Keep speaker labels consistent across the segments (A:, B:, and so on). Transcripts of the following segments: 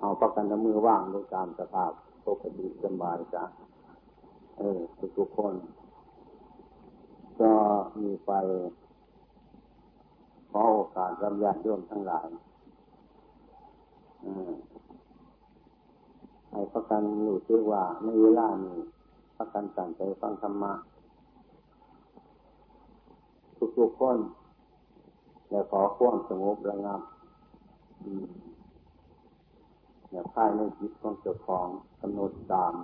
A: เอาประกันมือว่างดูตามสภาพปกติสบายจ้ะเออทุกคน ก็มีไปขอโอกาสรำยาติร่วมทั้งหลายให้ประกันรู้สึกว่าในเวลานี้ประกันตั้งใจฟังธรรมะทุกๆคน และขอความสงบระงับ อ ย่าพ่ายในจิตของเจ้าของกำหนดตาม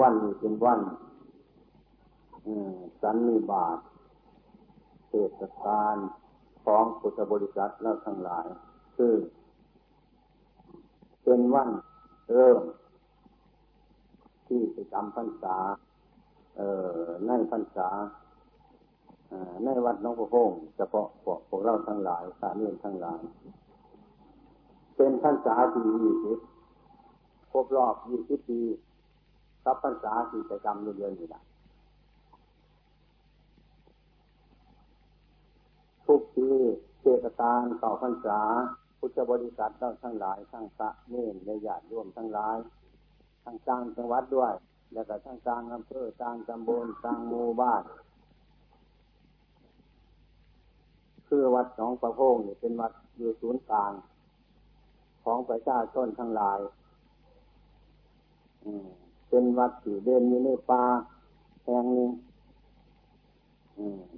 A: วันนี้เป็นวันสันนิบาตเทศกาลของพุทธบริษัทแล้วทั้งหลาย คือเป็นวันเริ่ม ที่จะจำพรรษา เอ่อในพรรษาในวัดน้องพระพงเฉพาะพวกพวกเราทั้งหลายสามีทั้งหลาย เป็นพรรษาที่ยี่สิบครบรอบยี่สิบปีกับพรรษาที่จะจำเดือนนี้นะทุกปีเทศกาลต่อพรรษา พุทธบริษัททั้งหลาย ทั้งพระเนรในญาติร่วมทั้งหลาย ทั้งกลางจังหวัดด้วย แล้วก็ทั้งกลางอำเภอกลางตำบลกลางหมู่บ้านคือวัดหนองประโพงนี่ยเป็นวัดอยู่ศูนย์กลาง ของประชาชนทั้งหลายเป็นวัดที่เด่นอยู่ในป่าแห่งหนึ่ง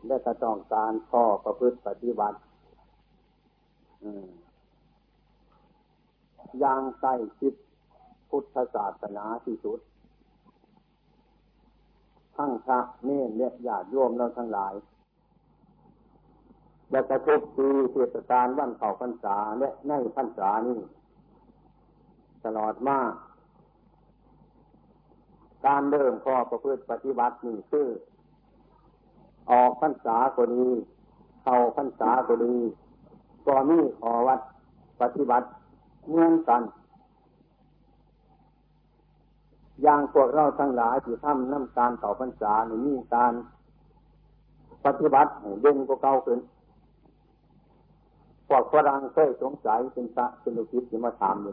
A: และกระต้องการข้อประพฤติปฏิบัติอย่างใกล้ชิดพุทธศาสนาที่สุด ทั้งพระเนรและญาติโยมเราทั้งหลาย และกระทุกปีเทศกาลวันเข้าพรรษาและในพรรษานี้ตลอดมาการเดิมข้อประพฤติปฏิบัตินี่คือ ออกพรรษาก็ดีเข้าพรรษาก็ดีก็มีขอวัดปฏิบัติเหมือนกันอย่างพวกเราทั้งหลายที่ทำน้ำการต่อพรรษาในมีการปฏิบัติเด่นกว่าเก่าขึ้น วกฝรั่งเคยสงสัยเป็นพระเป็นลูกศิษย์ที่มาถามอยู่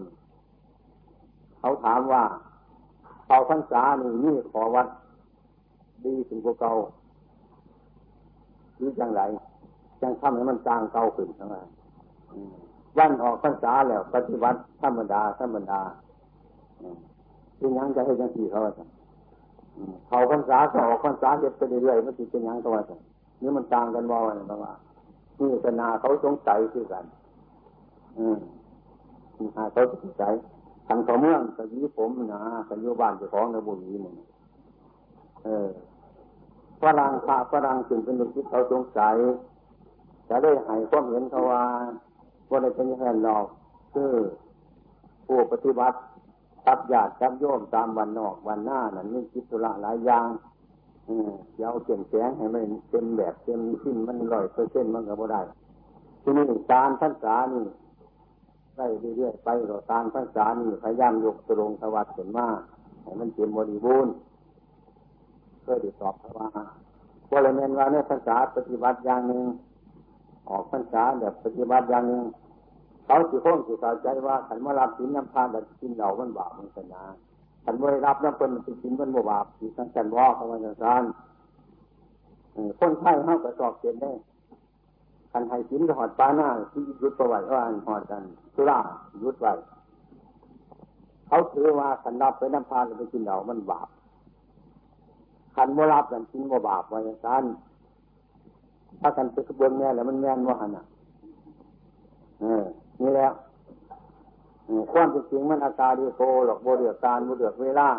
A: เขาถามว่าเขาพรรษานี่นี่ขอวัด ดีถึงพวกเก่าหรืออย่างไรยังทำให้มันจางเก่าขึ้นทั้งนั้นวันออกพรรษาแล้วปฏิบัติธรรมดาธรรมดาจึงยังจะให้ยังสี่เขาว่าเขาพรรษาก็ออกพรรษาเด็ดไปเรื่อยๆมันจะเป็นยังตัวนี่มันต่างกันบ่อยนะว่า นี่ศาสนาเขาสงสัยคือกัน อืมเขาสงสัยทางต่อเมืองกะยีผมนะกะยุบ้านเจ้าของในบุรีนี่เออฝรั่งพระฝรั่งถึงเป็นลูกศิษย์เขาสงสัยจะได้ให้ความเห็นเขาว่าว่าในเป็นแห่งนอกคือผู้ปฏิบัติทับญาติทับโยมตามวันนอกวันหน้านั้นนี่คิดตุละหลายอย่าง เดี๋ยวเขียนแสงให้มันเต็มแบบเต็มชิ้นมันลอยเปอร์เซ็นต์มันก็บ่ได้ที่นี่การพันษานี่ได้เรื่อยๆไปต่อการพันษานี่พยายามยกตรงสวัสดิ์เห็นมาให้มันเต็มบริบูรณ์เพื่อติดตอบพระว่าบริเวณว่าเนี่ยพันษาปฏิบัติอย่างหนึ่งออกพันษาแบบปฏิบัติอย่างหนึ่งเขาสิโค้งสิเข้าใจว่าขันมารับสินน้ำพาแบบกินเหล่ามันบาปมันสัญญา ขันไม่รับน้ำเป็นมันกินมันบาปที่ทั้งกันว่าเขาว่าอย่างนั้นคนไข้เขากระสอบเก็นได้ขันให้กินหอดปลาหน้าที่ยุดประวัติว่าหอดกันสุรายุดไว้เขาถือว่าขันรับไปน้ำพาไปกินเหล่ามันบาปขันโมรับกันกินโมบาปว่าอย่างนั้นถ้ากันไปกระเบื้องแม่แล้วมันแม่นว่าหันอะเออนี่แล้ว ความจริงมันอาการดีโกหรอกโบเดือการโบเดือเวลา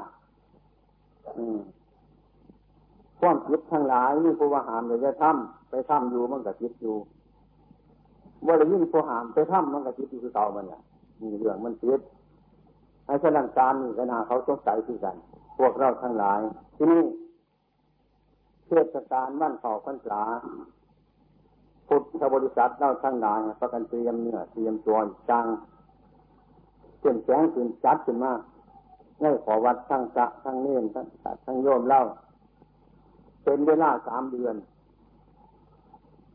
A: ความคิดทั้งหลายนี่ผู้ว่าหามเลยจะทำไปทำอยู่มันก็คิดอยู่ว่าเลยยิ่งผู้หามไปทำมันก็คิดอยู่คือเก่ามันเนี่ยมีเรื่องมันคิดไอ้ฉะนั้นการนี่ก็นาเขาสงสัยที่กัน พวกเราทั้งหลาย ที่นี่เทศกาลบ้านเขาพรรษาพุทธบริษัทเราทั้งหลายประกันเตรียมเนื้อเตรียมตัวจัง เปลี่ยนแสงขึ้นจัดขึ้นมาง่ายขอวัดทั้งกะทั้งเนียนทั้งทั้งโยมเล่า เป็นเวลาสามเดือน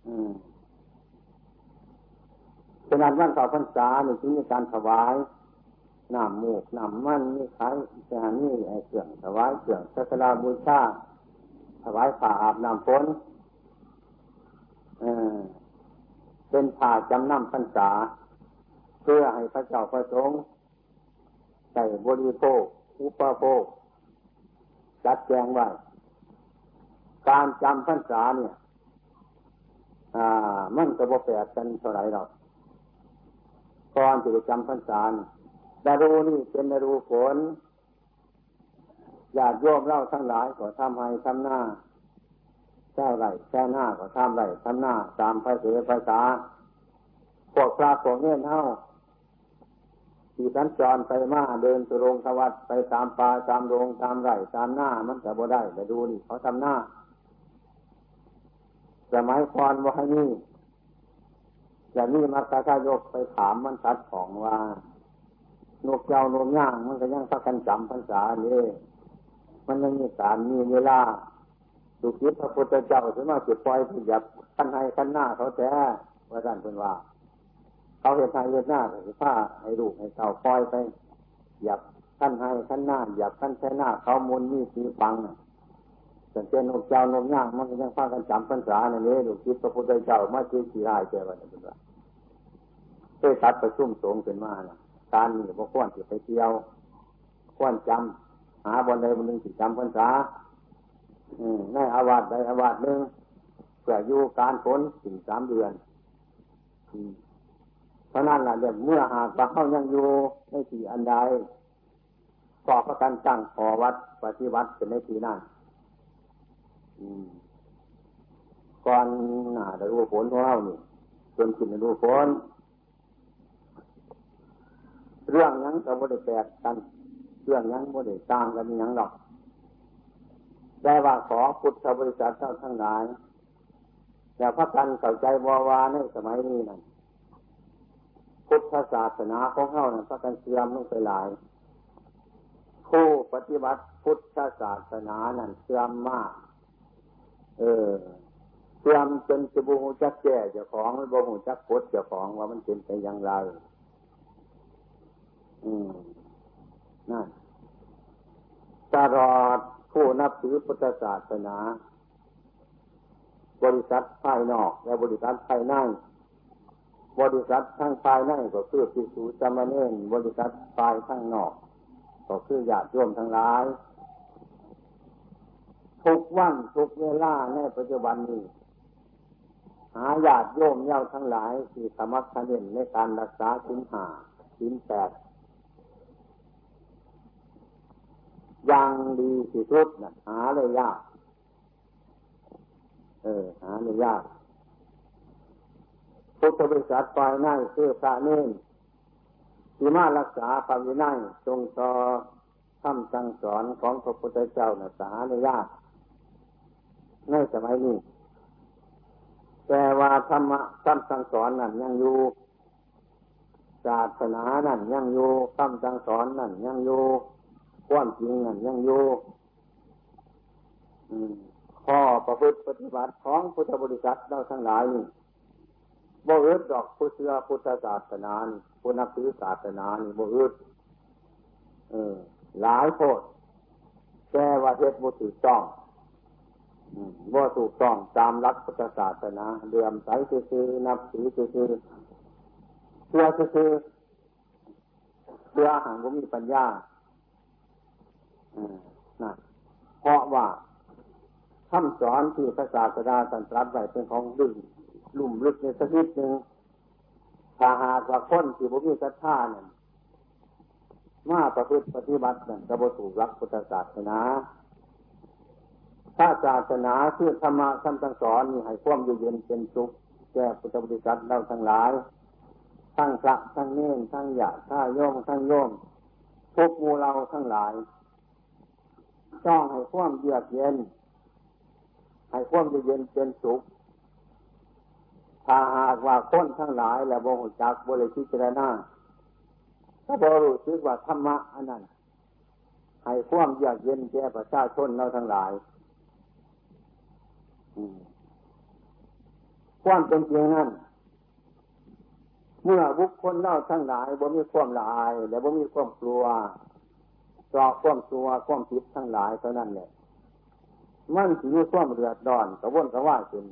A: อืมเฉะนั้นวันเข้าพรรษาเนี่ยจึงมีการถวายน้ำมูกน้ำมันนี่ขายสถานี่ไอเครื่องถวายเครื่องสักการบูชาถวายผ้าอาบน้ำฝนเออเป็นผ้าจำนำพรรษา เพื่อให้พระเจ้าประสงค์ ใส่บริโภค อุปโภค จัดแจงไว้การจำพรรษาเนี่ย อ่า มันก็บ่แปลกกันเท่าไหร่หรอกก่อนที่จะจำพรรษาดารูนี่เป็นดารูฝนอยากโยมเล่าทั้งหลายก็ทำให้ทำหน้าแค่ไรแค่หน้าก็ทำไรทำหน้าตามภาษาภาษาพวกพระพวกเงี้ยเท่า ที่สัญจรไปมาเดินสุรงทวัสดไปตามป่าตามโรงตามไร่ตามหน้ามันแต่บ่ได้แต่ดูนี่เขาทำหน้าสมัยก่อนว่าให้นี่อย่างนี้มัตตายกไปถามมันสัดของว่านกเจ้านกย่างมันก็ยังพักกันจำพรรษาเนี่ยมันยังมีการมีเวลาสุกิพระพุทธเจ้าสมมาจุดปล่อยที่หยับขั้นให้ขั้นหน้าเขาแท้ว่าท่านเป็นว่า เขาเห็นทางเห็นหน้าหรือผ้าให้ลูกให้เต่าปล่อยไปหยับขั้นให้ขั้นหน้าหยับขั้นแช่หน้า เขามุนมีสีฟังแต่เจ้านกเจ้านกย่างมันก็ยังพากันจำพรรษาในนี้ดูคิดพระพุทธเจ้ามาชี้ชี้ได้เจ้าว่าเป็นว่าเพื่อตัดประชุมสงฆ์ขึ้นมานะการนี่พวกควรจะไปเที่ยวควรจำหาบนใดบนหนึ่งสิจำพรรษาในอาวาสใดอาวาสหนึ่งเพื่ออยู่การฝนถึงสามเดือน ราะนั้นแหละเดี๋ยวเมื่อหากว่าเขายังอยู่ในที่อันใดก็ประกันตั้งขอวัดปฏิวัติเป็นในที่นั้นก่อนหน้าจะรู้ฝนของเรานี่จนขึ้นรู้ฝนเรื่องยังก็ไม่ได้แปลกกัน เรื่องยังไม่ได้ต่างกันยังหรอกได้ว่าขอพุทธบริษัทเจ้าทั้งหลายอย่าพักกันเข้าใจวาวาในสมัยนี้นั่น พุทธศาสนาของเขานั่นพักกันเสื่อมลงไปหลาย ผู้ปฏิบัติพุทธศาสนานั่นเสื่อมมาก เออเสื่อมจนจะบูหูจักแก่เจ้าของไม่บูหูจักพุทธเจ้าของว่ามันเป็นไปอย่างไร อืมนั่นตลอดผู้นับถือพุทธศาสนา บริษัทภายนอกและบริษัทภายใน บริษัททั้งภายในก็คือพิสูจามเนนบริษัทภายข้างนอก ก็คือญาติโยมทั้งหลาย ทุกวันทุกเวลาในปัจจุบันนี้ หาญาติโยมเย้าทั้งหลายที่สมัครเนในการรักษาสินหาสินแปดย่างดีที่สุดนะหาเลยยาก เออ หาเลยยาก พุทธบริษัทฝ่ายในคือพระเน้นที่มารักษาพระวินัยทรงต่อคำสั่งสอนของพระพุทธเจ้านะสาเลยยากในสมัยนี้ แต่ว่าธรรมะคำสั่งสอนนั่นยังอยู่ศาสนานั่นยังอยู่คำสั่งสอนนั่นยังอยู่ความจริงนั่นยังอยู่ข้อประพฤติปฏิบัติของพุทธบริษัทเราทั้งหลายนี่ บ่อึดดอกพุทธพุทธศาสนานผู้นับถือศาสนานี่บ่อึดเออ หลายโพดแก่ว่าเทศบุถูกต้องว่าถูกต้องตามรักพุทธศาสนาเดือมใสซื่อนับถือซื่อเชื่อซื่อเชื่อหางว่มีปัญญาอนะเพราะว่าคำสอนที่พระศาสดาสันตรัสไว้เป็นของดึง ลุ่มลึกในสักนิดหนึ่งถ้าหากว่าคนที่บุมีศรัทธาเนี่ยมาประพฤติปฏิบัตินั่นจะบถูกรักพุทธศาสนาถ้าศาสนาคือธรรมะคำสั่งสอนมีให้ความอยู่เย็นเป็นสุขแก่พุทธบริษัทเราทั้งหลายทั้งพระทั้งเน้นทั้งหยาทั้งโยมทั้งโยมทุกมูเราทั้งหลายต้องให้ความเยือกเย็นให้ความเย็นเป็นสุข ถ้าหากว่าคนทั้งหลายและบงจักบริพิจารณาถ้าบรู้สึกว่าธรรมะอันนั้นให้ความเยือกเย็นแก่ประชาชนเราทั้งหลายความเป็นจริงนั้นเมื่อบุคคลเล่าทั้งหลายบ่มีความละอายและบ่มีความกลัวจอความตัวความผิดทั้งหลายเท่านั้นเนี่ยมันสิมีความเดือดร้อนกระวนกระว่ายขึ้น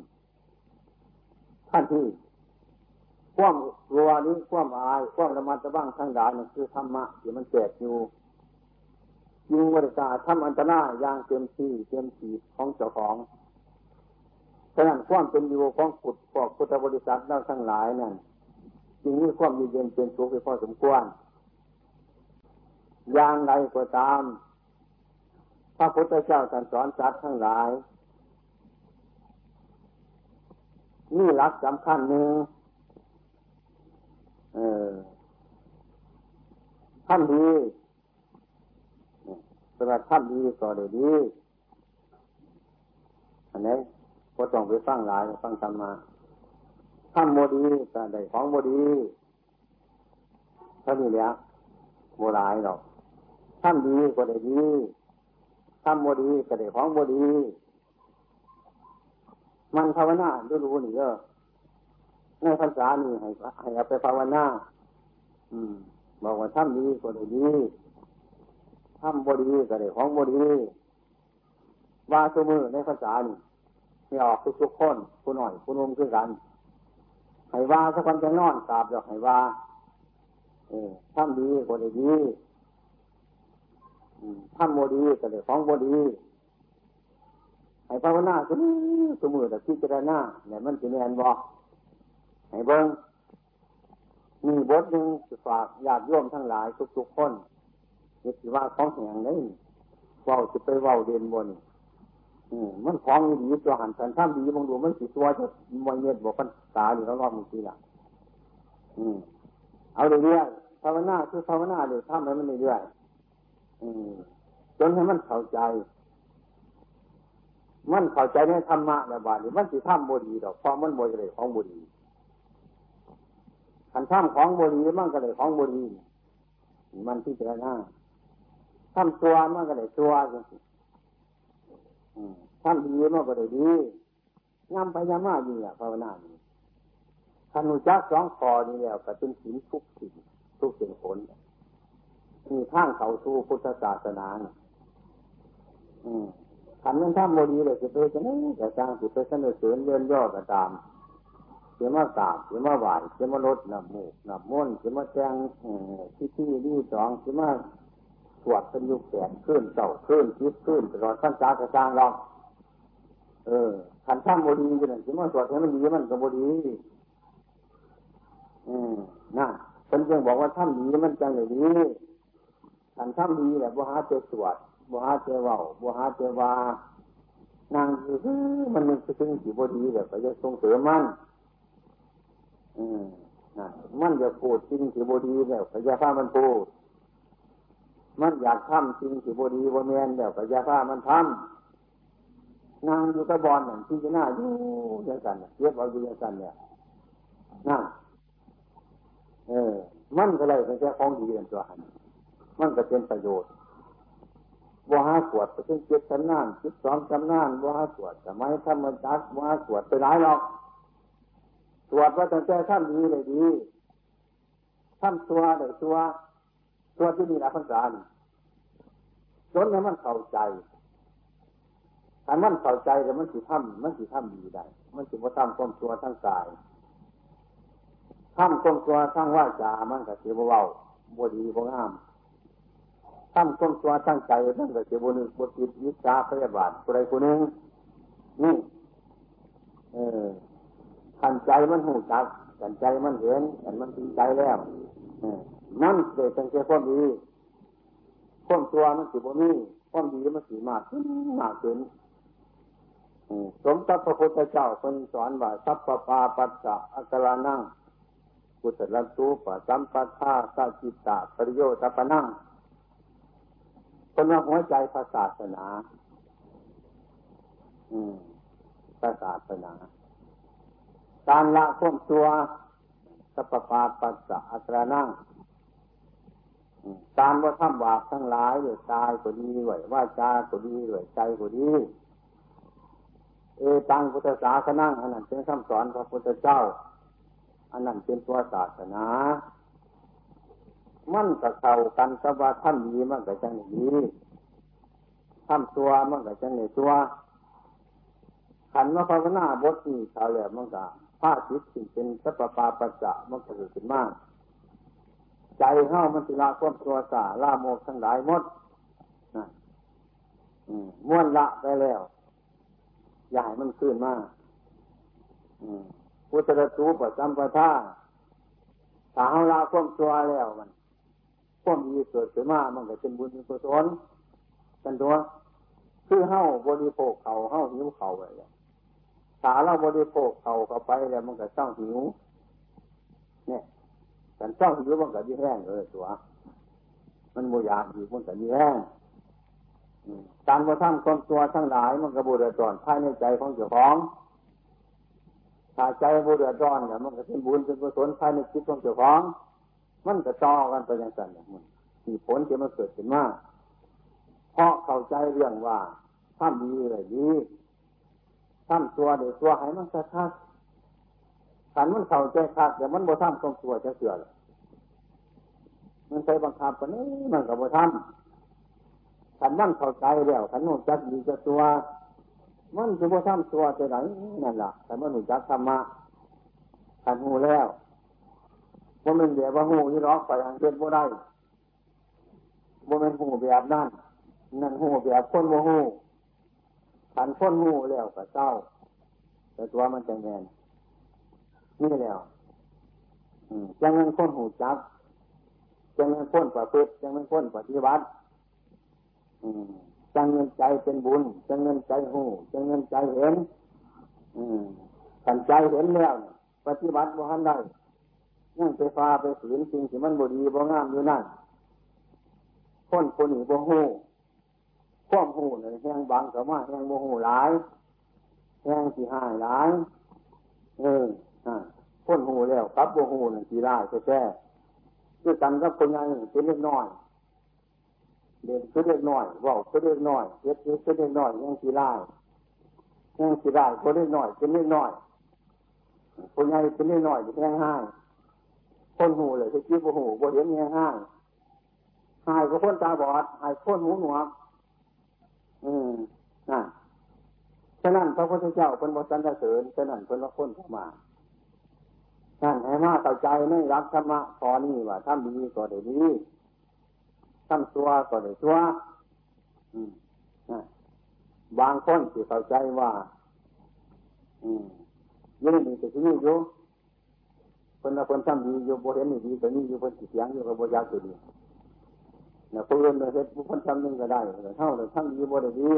A: ท่านที่ความกลัวนี้ความอายความระมัดระวังทั้งหลายนั่นคือธรรมะที่มันแจกอยู่ยิงบริการทำอันตรายอย่างเต็มที่เต็มที่ของเจ้าของฉะนั้นความเป็นอยู่ของกุศพวกพุทธบริษัทเราทั้งหลายนั่นจึงมีความมีเย็นเป็นสุขไปพอสมควรอย่างไรก็ตาม พระพุทธเจ้าท่านสอนสัตว์ทั้งหลาย นี่หลักสำคัญหนึ่งเออท่านดีสำหรับท่านดีก็ได้ดีอันนี้ก็ต้องไปฟังหลายฟังธรรมาท่านโมดีแต่ได้ของโมดีท่านี้แหละโมหลายหรอกท่านดีก็ได้ดีท่านโมดีก็ได้ของโมดี มันภาวนาดูรู้นี่เยอในภาษานี่ให้ให้เอาไปภาวนาอืม บอกว่าท่านดีก็ได้ดีท่านโมดีก็ได้ของโมดีว่าสมือในภาษานี่ไม่ออกทุกๆคนผู้หน่อยผู้นมคือกันให้ว่าสักวันจะนอนกราบดอกให้ว่าเออท่านดีก็ได้ดีทำโมดีก็เลยของโมดี ให้ภาวนาสมือสมือแต่พิจารณาเนี่ยมันจะแมนบอกให้เบิ้งมีบทหนึ่งฝากญาติโยมทั้งหลายทุกๆคนนี่คือว่าของแห่งนี้เว้าจะไปเว้าเด่นบนมันของดีตัวหันสันท่ามดีบางดูมันสิตัวจะมวยเงียบอกกันตาหรือเขารอบมือทีละเอาเรื่อยๆภาวนาคือภาวนาเลยทำให้มันเรื่อยๆจนให้มันเข้าใจ มันเข้าใจในธรรมะแล้วบาดนี้มันสิทำบดีดอกเพราะมันบดีเลยของบดีขันทำของบดีมันก็เลยของบดีมันที่เจะหน้าทำตัวมันก็เลยตัวจังสิทำดีมันก็เลยดีงามพยามาอยู่เนี่ยภาวนานี่ขันหูจักสองคอนี่แล้วก็เป็นสิ่งทุกสิ่งทุกสิ่งผลมีทางเขาสู่พุทธศาสนาอืม ขันนั้นถ้าโมดีเลยจะไปจะนี่จะสร้างสิไปเสนอเสริญเลื่อนย่อก็ตามเสียมาสาบเสียมาหวานเสียมาลดน้ำมูกน้ำม้นเสียมาแจงที่ที่นี่สองเสียมาสวดเป็นยุคแขนขึ้นเต่าขึ้นคิดขึ้นตลอดสั้นจ้ากระจางเราเออขันท่าโมดีกันเสียมาสวดให้มันดีมันก็โมดีอืมน่ะคนจึงบอกว่าท่านดีมันจังเลยดีอันทำดีแหละบัวหาเจสวด บัวหาเจว่าบัวหาเจวานางคือมันมันซึ่งสีบดีแบบก็จะส่งเสริมมันอืมนะมันจะพูดจริงสีบดีแบบก็จะพามันพูดมันอยากทำจริงสีบดีบนแมนแบบก็จะพามันทำนางอยู่ตะบอลอย่างที่จะหน้าอยู่อย่างกันเรียบเอาอยู่อย่างกันเนี่ยนั่นเออ มันก็เลยเป็นแค่ของดีเป็นตัวหันมันก็เป็นประโยชน์ บ่หาสวดไปถึงเจ็ดจำนานสิบสองจำนานบ่หาสวดแต่ไม่ทำมันจักบ่หาสวดไปหลายหรอกสวดว่าตั้งแต่ท่านดีเลยดีท่านตัวเลยตัวตัวที่มีหลักภาษาจนให้มันเข้าใจถ้ามันเข้าใจแล้วมันสิท่ำมันสิท่ำดีได้ มันสิว่าทำความตัวทั้งกายทำความตัวทั้งว่าจามันก็สิบ่เบาบ่ดีบ่งาม ทำความตัวตั้งใจนั่นก็จะบุญบุตรวิชาพยาบาทอะไรคนนึงนี่เออขันใจมันหูจักขันใจมันเห็นขันมันจริงใจแล้วนั่นเกิดตั้งแต่ความดีความตัวมันสิบุญนี่ความดีมันสีมากขึ้นมากขึ้นสมตัพระพุทธเจ้าคนสอนว่าสัพพปาปัสสะอักลานั่งกุศลตูปะสัมปทาสัจิตตาปริโยตปนัง คนว่าหัวใจพระศาสนา อืมพระศาสนา การละข่มตัวสัพปาปัสสะอัตรานั่งการว่าทำบาปทั้งหลายเลยตายก็ดีเลยว่าจาก็ดีเลยใจก็ดี เอตังพุทธศาสนาอันนั้นเป็นคำสอนพระพุทธเจ้า อันนั้นเป็นตัวศาสนา มันกับเข้ากันกับว่าท่านดีมันกับจังดีทำตัวมันกับจังในตัวขันมาภาวนาบทนี้ชาวแล้วมันกับผ้าจิตสิ่งเป็นสัพปาปัจจะมันก็เกิดขึ้นมากใจเข้ามันสิลาความตัวสาลาโมกทั้งหลายหมดนะม้วนละไปแล้ว อย่าให้มันขึ้นมากพุทธะตูปสัมปทาถ้าเฮาละความตัวแล้วมัน ความมีเกิดขึ้นมา มันก็เป็นบุญเป็นกุศลกันตัว คือเฮาบริโภคเขาเฮาหิวเขาไปแล้วถ้าเราบริโภคเขาเข้าไปแล้วมันก็ต้องหิว เนี่ยกันต้องหิวมันก็ยิ่แห้งเลยตัว มันโมยากอยู่มันก็ยิ่แห้งการกระทำความตัวทั้งหลายมันกระบุเดือดร้อนภายในใจของเจ้าของถ้าใจบุเดือดร้อนเนี่ยมันก็เป็นบุญเป็นกุศลภายในจิตของเจ้าของ มันก็ต่อกันไปอย่างนั้นเนี่ยมันมีผลที่มันเกิดขึ้นมาเพราะเข้าใจเรื่องว่าทำดีเลยดีทำตัวเดี๋ยวตัวให้มันชัดชัดขันมันเข้าใจชัดแต่มันบ่ทำความตัวจะเสื่อมมันใช้บังคับกันนี้มันก็บ่ทำขันมันเข้าใจแล้วขันมันจักดีจะตัว มันจะบ่ทำตัวจะไหนนั่นแหละขันมันหนุจักธรรมะขันหูแล้ว ว่ามันเดี๋ยวว่าหูนี่ร้องไปอังเป็นบ่ได้ว่ามันหูแบบนั่นนั่นหูแบบคนโมหูขันคนหูแล้วก็เศร้า แต่ตัวมันจะแงนนี่แล้วจังเงินคนหูจักจังเงินคนประพฤติจังเงินคนปฏิบัติจังเงินใจเป็นบุญจังเงินใจหูจังเงินใจเห็นขันใจเห็นแล้วปฏิบัติบ่ทันได้ ยังไปฟ้าไปฝืนสิ่งที่มันบดีบ่งามอยู่นั่นคนคนหนี้บ่หูข้อมหูเลยแห้งบางกับว่าแห้งบ่หูหลายแห้งสีหายหลายเออคนหูแล้วครับบ่หูนึ่งสีร้ายแค่ด้วยกันกับคนใหญ่เป็นเล็กน้อยเด่นคือเล็กน้อยว่าคือเล็กน้อยเย็ดคือเล็กน้อยยังสีร้ายยังสีร้ายคนเล็กน้อยเป็นเล็กน้อยคนใหญ่เป็นเล็กน้อยแห้งห้า คนหูเลยที่คิบ่หูบ่เห็นแห้งห้าหายก็คนตาบอดหายคนหูหนวกอืมน่ะฉะนั้นพระพุทธเจ้าเป็นบทสรรเสริญฉะนั้นเป็นละคนเข้ามานั่นให้มาเข้าใจในรักธรรมะพอนี่ว่าทำดีก็ได้ดีทำตัวก็ได้ตัวอืมนะบางคนที่เข้าใจว่า อืมยังมีแต่ที่นี่อยู่ คนละคนทำดีอยู่บริเวณนี้ดีแต่นี่อยู่บนสิเสียงอยู่กับบริยาตัวดีเนี่ยผู้อื่นเฮ็ดผู้คนทำหนึ่งก็ได้เท่าเลยทำดีบ่ได้ดี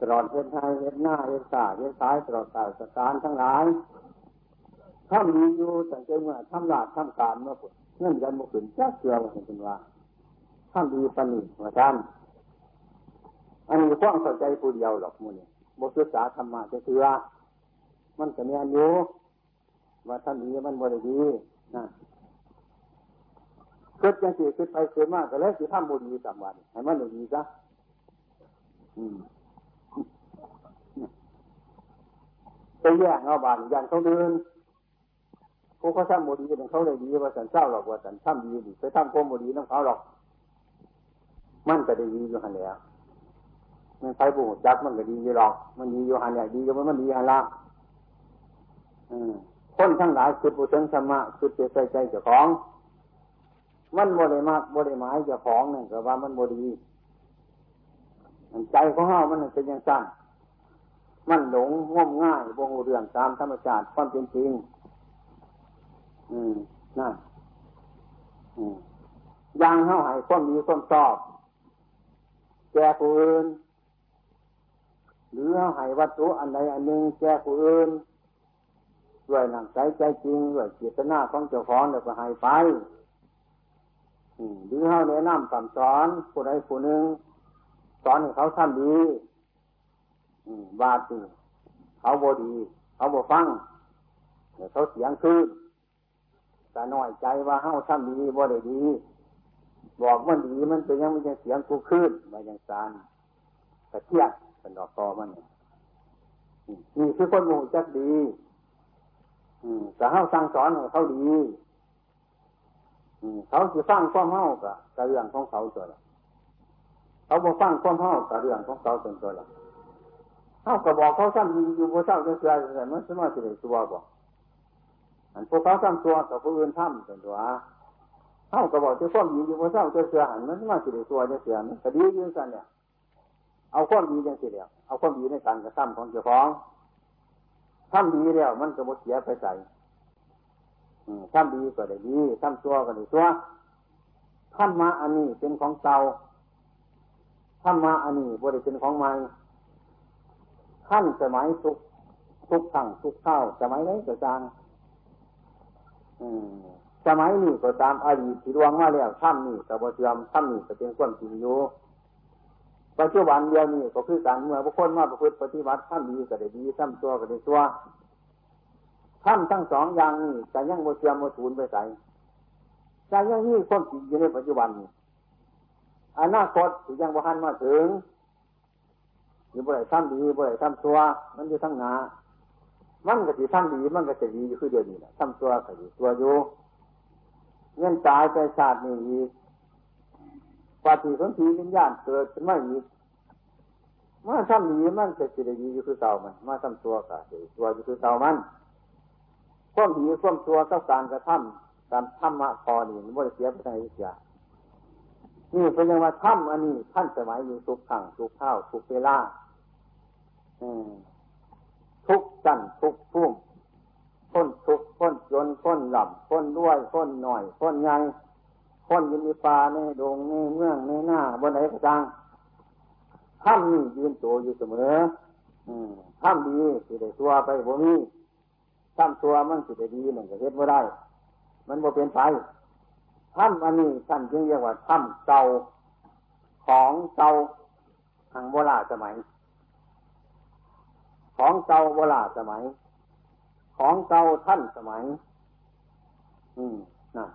A: ตลอดเฮ็ดไทยเฮ็ดหน้าเฮ็ดตาเฮ็ดซ้ายตลอดกาสการทั้งหลายทำดีอยู่แต่เจ้าเมื่อทำลาดทำการเมื่อปุ่นเงื่อนกันบ่ขึ้นจ้าเสือมาเป็นว่าทำดีปนิมาท่านอันนี้ความเข้าใจผู้เดียวหรอกมูนี่บุศึกษาธรรมะจะคือมันก็มีอันอยู่ ว่าทำดีมันบ่ได้ดีนะเกิดจังสิเกิดไปเกิดมากก็แล้วสิทำบุญมีสามวันให้มันดีซะไปแย่งเอาบานยันเขาเดินพวกเขาทำบุญดีเป็นเขาเลยดีว่าสันเศร้าหรอกว่าสันทำดีดีไปทำโกมบุญดีน้องเขาหรอก มันก็ได้ดีอยู่หันแล้วมันไปบุญจักมันก็ดีอยู่หรอก มันดีอยู่หันเนี่ยดีอยู่มันดีหันละอืม คนทั้งหลายคือปุถุชนธรรมะคือเจใจใจเจ้าของ มันบริมากบริหมายเจะของนี่ก็ว่ามันบดีใจของเฮามันเป็นอย่างสั้นมันหลงง่มง่ายบงเรื่องตามธรรมชาติความเป็นจริง อืมนั่นอืมยังเฮาให้ความมีความชอบแก่ผู้อื่นหรือเฮาให้วัตถุอันใดอันหนึ่งแก่ผู้อื่น ด้วยหนังใจใจจริงด้วยเจตนาของเจ้าของแล้วก็ให้ไปหรือเขาแนะนำสั่งสอนผู้ใดผู้หนึ่งสอนให้เขาทำดีบาตีเขาบดี เขาบฟังเดี๋ยวเขาเสียงคืนแต่น้อยใจว่าเขาทำดีบ่ได้ดี บอกมันดีมันเป็นยังม่ใช่เสียงกูคืนมาอย่างสารกระเทียบเป็นดอกตอมันนี่คือคนหมู่จักดี แต่เขาสั่งสอนให้เขาดีเขาจะฟังความเฮากับกเรื่องของเขาตัวละเขาบอกฟังความเฮากับเรื่องของเขาเป็นตัวละเขาก็บอกเขาซ้ำอยู่บนเจ้าจะเสือแต่มันสมาธิเลยตัวบอกอันพวกเขาซ้ำตัวกับผู้อื่นทำเป็นตัวเขาก็บอกจะความดีอยู่บนเจ้าจะเสือหันมันสมาธิเลยตัวจะเสือมันคดียืนกันเนี่ยเอาความดียังสิเดียวเอาความดีในการกระทำของเจ้าของ ทำดีแล้วมันก็หมดเสียไปใส่ทำดีก็ได้ดีทำชั่วก็ได้ชั่วธรรมะอันนี้เป็นของเก่าธรรมะอันนี้บริเป็นของใหม่ขั้นสมัยทุกทุกขั้งทุกข้าวสมัยไหนก็ตามสมัยนี้ก็ตามอดีตที่ดวงมาแล้วถ้ำนี่กับเสื่อมถ้ำนี่ก็เป็นความจริงอยู่ ปัจจุบันเดียวนี้ก็คือการเมื่อบุคคลมาประพฤติปฏิบัติถ้ำดีก็ได้ดีถ้ำชั่วก็ได้ชั่วถ้ำทั้งสองอย่างนี้แต่ยังโมเสียมโมสูนไปใส่แต่ยังนี่ความจริงอยู่ในปัจจุบันนี้อนาคตที่ยังบุหันมาถึงอยู่บ่ได้ทำดีบ่ได้ทำชั่วมันอยู่ทั้งนามันก็สิทำดีมันก็จะดีอยู่คือเดียวนี้แหละทำชั่วก็อยู่ตัวอยู่เงินตายไปชาตินี้อีก ปฏิสนธิวิญญาณเกิดขึ้นมาอีกมาทำดีมันจะสิได้ดีอยู่คือเก่ามัน มาทำชั่วก็จะตัวอยู่คือเก่ามันความดีความชั่วต้องการกระทำการทำมาพอนี่มันไม่ได้เสียไปไหนเสียนี่เป็นยังว่าถ้ำอันนี้ท่านสมัยอยู่ทุกขังทุกข้าวทุกเวลาทุกจันทุกพุ่มคนทุกคนจนคนหลับคนด้วยคนหน่อยคนใหญ่ คนยินดีป่าในดงในเมืองในหน้าบนไหนก็ตามถ้ำนี่ยืนตัวอยู่เสมอถ้ำดีสิได้ตัวไปบ่มีถ้ำตัวมันสิได้ดีมันก็เฮ็ดไม่ได้ มันบ่เป็นไปถ้ำอันนี้ท่านจึงเรียกว่าถ้ำเก่าของเก่าทางโบราณสมัย ของเก่าโบราณสมัย ของเก่าท่านสมัย อืมนะ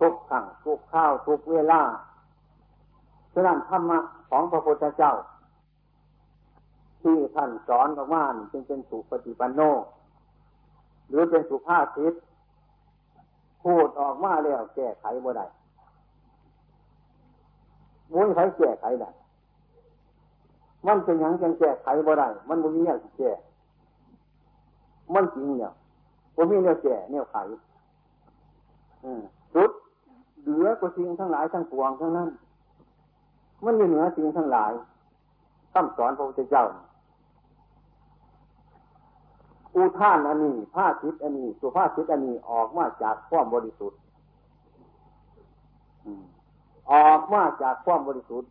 A: ทุกขังทุกข้าวทุกเวลาฉะนั้นธรรมะของพระพุทธเจ้า ที่ท่านสอนออกมาจึงเป็นสุปฏิปันโน หรือเป็นสุภาษิตพูดออกมาแล้วแก้ไขบ่ได้มุ้ยไขแก้ไขได้มันเป็นอย่างจังแก้ไขบ่ได้ มันบ่มีอย่างแก้มันจริงเนี่ยบ่มีเนี่ยแก้เนี่ยไขสุด เหลือกว่าสิ่งทั้งหลายทั้งปวงทั้งนั้น มันอยู่เหนือสิ่งทั้งหลายคำสอนพระพุทธเจ้า อุท่านอันนี้ผ้าทิศอันนี้ สุภาพทิศอันนี้ออกมาจากความบริสุทธิ์ออกมาจากความบริสุทธิ์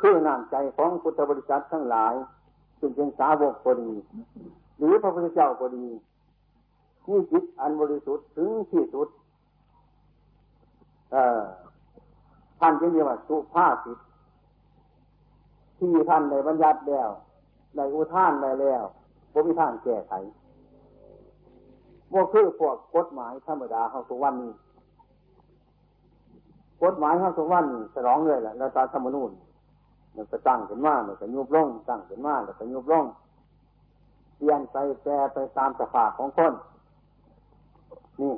A: คือน้ำใจของพุทธบริษัททั้งหลายจึงเป็นสาวกก็ดี หรือพระพุทธเจ้าก็ดี มีจิตอันบริสุทธิ์ถึงที่สุดท่านจึงเรียกว่าสุภาษิตที่ท่านในบัญญัติแล้วในอุท่านได้แล้วบ่มีท่างแก้ไขว่าคือพวกกฎหมายธรรมดาเขาสุวรรณนี้กฎหมายเขาสุวรรณฉลองเลยแหละแล้วตาธรรมนูญมันจะตั้งขึ้นมามันจะยุบลงตั้งขึ้นมาแล้วก็ยุบลงเปลี่ยนไปแปรไปตามสภาพของคน นี่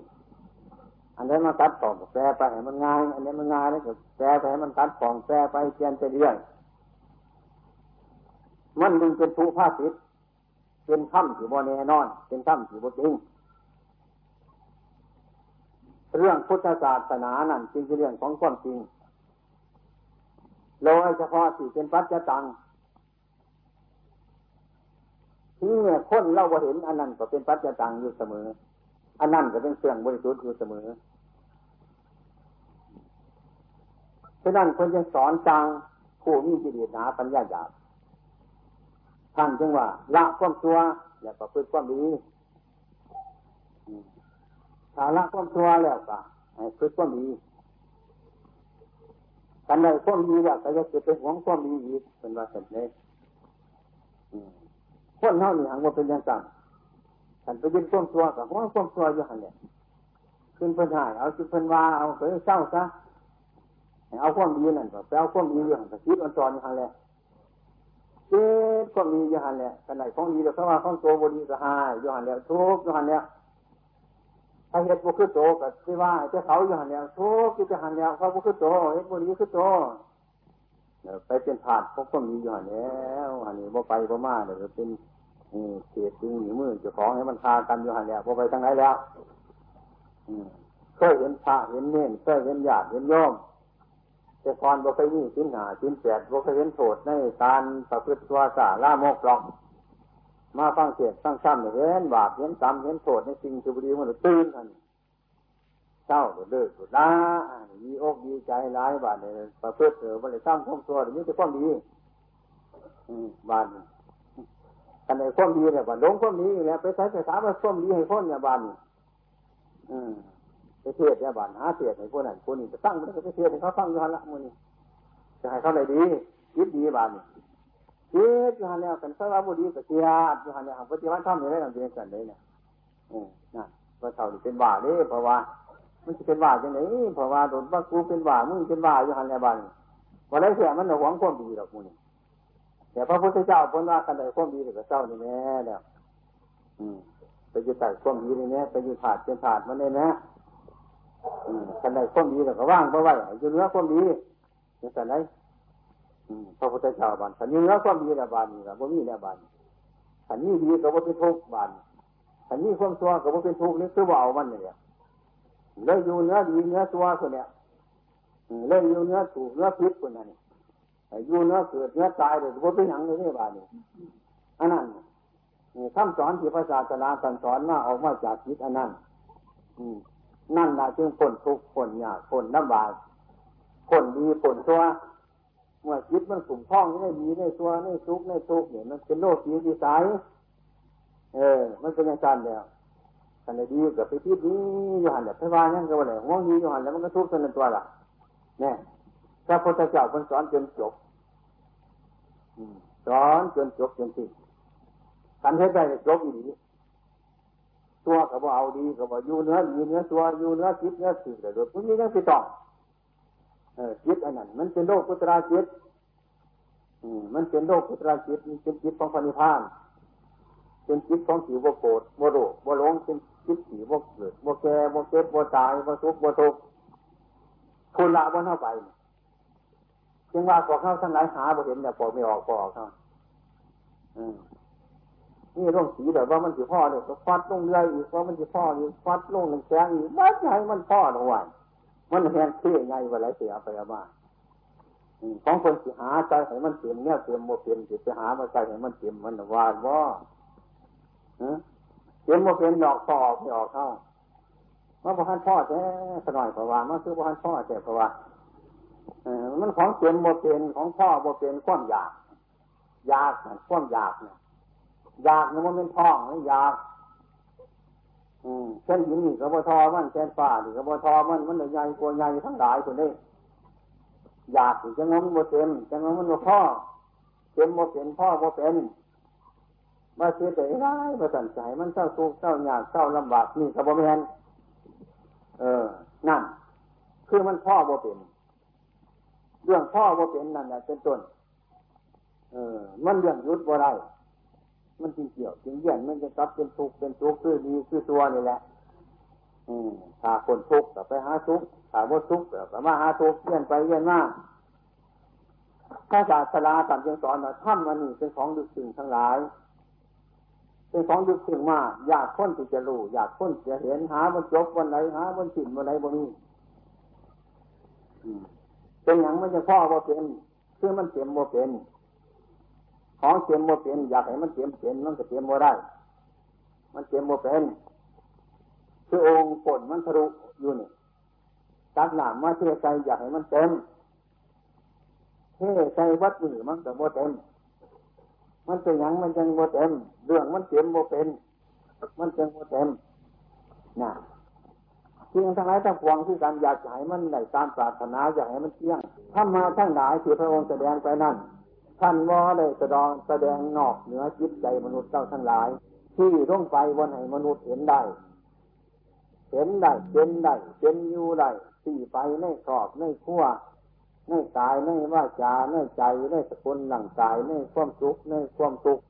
A: อันนี้มันตัดของแปรไปให้มันง่าย อันนี้มันง่ายแล้วก็แปรไปให้มันตัดของแปรไปเปลี่ยนไปเรื่อยมันมึงเป็นผู้ภาสิทเป็นถ้ำที่บ่แน่นอน เป็นถ้ำที่บ่จริงเรื่องพุทธศาสนานั่นจริงเป็นเรื่องของความจริงโดยเฉพาะที่เป็นปัจจตังที่เนี่ยคนเราบ่เห็นอันนั้นก็เป็นปัจจตังอยู่เสมอ อันนั้นก็เป็นเสื่องบริสุทธิ์อยู่เสมอฉะนั้นคนจะสอนจางผู้มีจิตหนาปัญญาหยาบท่านจึงว่า ละความชั่วแล้วก็พึ่งความดีถ้าละความชั่วแล้วก็ให้พึ่งความดีกันใดความดีแล้วก็จะเกิดเป็นหวงความดีอีกเป็นว่าเสร็จเลยคนเท่านี้หังว่าเป็นอย่างต่ท่านไปยินความชั่วกับว่าความชั่วอยู่หันเนี่ยขึ้นเพิ่นหายเอาจุดเพิ่นว่าเอาเคยเศร้าซะเอาความดีนั่นก็ไปเอาความดีอยู่หันก็คิดอันจรอยู่หันเลยเจ็ดก็มีอยู่หันเนี่ยกันไหนของดีเดี๋ยวเขาว่าของโตบดีก็หายอยู่หันเนี่ยทุกอยู่หันเนี่ยถ้าเห็ดบุคือโตก็ที่ว่าจะเขาอยู่หันเนี่ยทุกอยู่หันเนี่ยเขาบุคือโตเห็ดบุดีคือโตไปเป็นผาดพวกก็มีอยู่หันแล้วหันนี้บ่ไปบ่มาเดี๋ยวเป็น เศษดึงหรือมือจ้าของให้มันคากันอยู่หันเนี่ยบ่ไปทางไหนแล้วเคยเห็นพระเห็นเน่นเคยเห็นญาติเห็นโยมแต่ก่อนบ่เคยมีสินหาสิ้นแปดบ่เคยเห็นโทษในการประพฤติตัวสาล่ามกหรอก มาฟังเสียงฟังซ้ำเห็นบาปเห็นกรรมเห็นโทษในสิ่งที่บุรีมันตื่นทันเศร้าเดือดเดือดล้ามีอกดีใจร้ายบาดเนี่ยประพฤติเออบันเลยสร้างความตัวหรือมีแต่ความดีบาด กันในความดีเนี่ยบาดลงความดีแล้วไปใช้ภาษาว่าความดีให้คนเนี่ยบาดอืมไปเทศเนี่ยบานหาเทศในพวกนั้นพวกนี้จะตั้งมันก็ไปเทศให้เขาฟังย้อนละมือนี่จะให้เขาได้ดีคิดดีบานนี่คิดย้อนแล้วกันสารบุรีกับเสียดย้อนแล้วปฏิวัติธรรมอยู่ได้ลำเลียงกันเลยเนี่ยอืมนั่นว่าเท่านี้เป็นบาเลยเพราะว่า มันจะเป็นบาจังไหนเพราะว่าโดนว่ากูเป็นบามึงเป็นบาอยู่หันแล้วบานวันไรเสียมันหวังความดีหรอกมึง แต่พระพุทธเจ้าพ้นว่ากันได้ความดีหรือเจ้านี่แน่แล้วอืมไปอยึดใส่ความดีนี่แน่ไปอยึดถาดเป็นถาดมันเลยนะขันใดความดีแล้วก็ว่างเพราะว่าอยู่เนื้อความดีนี่ขันใดพระพุทธเจ้าบานขันนี้เนื้อความดีแล้วบานนี่ละบ่มีแล้วบานขันนี้ดีก็บ่เป็นทุกบานขันนี้ความชั่วก็บ่เป็นทุกนี่คือว่าเอามันเนี่ยเลยอยู่เนื้อดีเนื้อชั่วคนเนี้ยเลยอยู่เนื้อถูกเนื้อพิษคนนั้น อยู่เนื้อเกิดเนื้อตายเลยบ่เป็นหยังเลยนี่บานนี่ยอันนั้นคำสอนที่พระศาสนาสอนมาออกมาจากจิตอันนั้นนั่นแหละจึงผลทุกผลยากผลลำบากผลดีผลชั่วเมื่อจิตมันสุ่มท่องในดีในชั่วในทุกในทุกเนี่ยมันเป็นโลกสีดีสายเออ มันเป็นอย่างนั้นแล้วกันดีกับไปทิดนี้อยู่หันแบบพว่านั่นก็ว่าไรห่วงดีอยู่หันแล้วมันก็ทุกข์จนตัวละเนี่ย พระพุทธเจ้าคนสอนจนจบสอนจนจบจนสิ้นทำให้ได้จบอีกตัวก็บอเอาดีก็บออยู่เนื้อดีเนื้อตัวอยู่เนื้อจิตเนื้อสื่อแต่โดยพวกนี้ยังติดต่อเออจิตอันนั้น มันเป็นโลกพุทราจิตอืมมันเป็นโลกพุทราจิตมันเป็นจิตของพระนิพพานเป็นจิตของสีวโกรธวโรวหลงเป็นจิตสีวเกิดวแก่วเก็บวตายวทุกวทุกคุละวันเข้าไป จึงว่าพวกเขาทั้งหลายหาบ่เห็นแต่พวกไม่ออกพอออกเขาอืมนี่ร่องสีแบบว่ามันสิพ่อเนี่ยฟัดลงเรืออีกว่ามันสิพ่ออีกฟัดลงหนึ่งแสงอีกว่าไงมันพ่อหน่อยมันแหงเท่ไงว่าไรเสียไปเอามาของคนสิหาใจให้มันเต็มเนี่ยเต็มโมเต็มสิไปหามาใจให้มันเต็มมันวาดว่าเต็มโมเป็นดอกต่อไม่ออกเข้ามาพอันพ่อแท้สน่อยเพราะว่ามาคือพอันพ่อแต่เพราะว่า มันของเต็มโมเป็นของพ่อโมเป็นความอยาก อยากความอยากเนี่ยอยากเนี่ยมันเป็นท้องไม่อยากอืมเช่นหินนี่กระบทอมันเช่นฟ้านี่กระบทอมันมันใหญ่กว่าใหญ่ทั้งหลายคนนี้อยากจะงมโมเต็มจะงมมันโมพ่อเต็มโมเป็นพ่อโมเป็นมาเสียใจร้ายมาสั่นใจมันเศร้าทุกข์เศร้ายากเศร้าลำบากนี่กระบอแมนเออ นั่น คือมันพ่อโมเป็น เรื่องพ่อโมเป็นนั่นแหละเป็นต้น เออ มันเรื่องยุดบ่ได้มันจึงเกี่ยวจึงเยี่ยนมันจะกลับเป็นทุกข์เป็นทุกข์คือดีคือตัวนี่แหละ อืมถ้าคนทุกข์ก็ไปหาทุกข์ถ้าว่าทุกข์ก็มาหาทุกข์เยี่ยนไปเยี่ยนมาถ้าศาสนาตามยังสอนว่าถ้ำมันนี่เป็นของดึกถึงทั้งหลาย เป็นของดึกถึงมากอยากค้นที่จะรู้อยากค้นจะเห็นหาบนจบวันไหนหาบนสิ่นวันไหนบนนี้ เป็นอย่างมันจะพ่อว่าเป็นคือมันเต็มว่าเป็นของเตรียมโมเป็นอยากให้มันเตรียมเป็นมันก็เตรียมโมได้ มันเตรียมโมเป็นคือองค์ฝนมันทะลุอยู่นี่ตักหนามมาเทใจอยากให้มันเต็มเทใจวัดมือมันก็โมเต็มมันเป็นอยังมันยังโมเต็มเรื่องมันเตรียมโมเป็น มันจึงโมเต็มนะ สิ่งทั้งหลายทั้งปวงที่การอยากให้มันในตามปรารถนาอยากให้มันเที่ยงถ้ามาทั้งหลายที่พระองค์แสดงไปนั่นท่านว่าได้แสดงแสดงนอกเหนือจิตใจมนุษย์เจ้าทั้งหลาย ที่ร่องไปวันไหนมนุษย์เห็นได้ เห็นได้เป็นได้เป็นอยู่ได้สี่ไปในกรอบในขั้วในกายในว่าจาในใจในสกุลหลังกายในความสุขในความทุกข์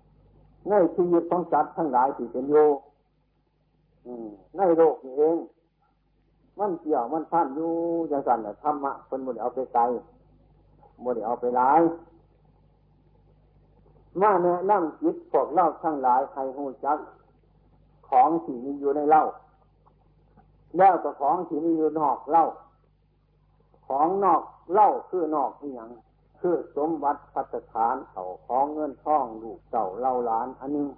A: ในชีวิตของสัตว์ทั้งหลายที่เป็นอยู่ในโลกนี้เอง มันเกี่ยวมันพันอยู่อย่างสันธรรมะคนมันเอาไปไกลมันเอาไปหลายมาแนะนำจิตพวกเล่าทั้งหลายใครหูจัก ของที่มีอยู่ในเล่า แล้วก็ของที่มีอยู่นอกเล่า ของนอกเล่าคือนอกนี่ยังคือสมบัติพัฒฐานเขาของเงินทองลูกเก่าเล่าล้าน อันนี้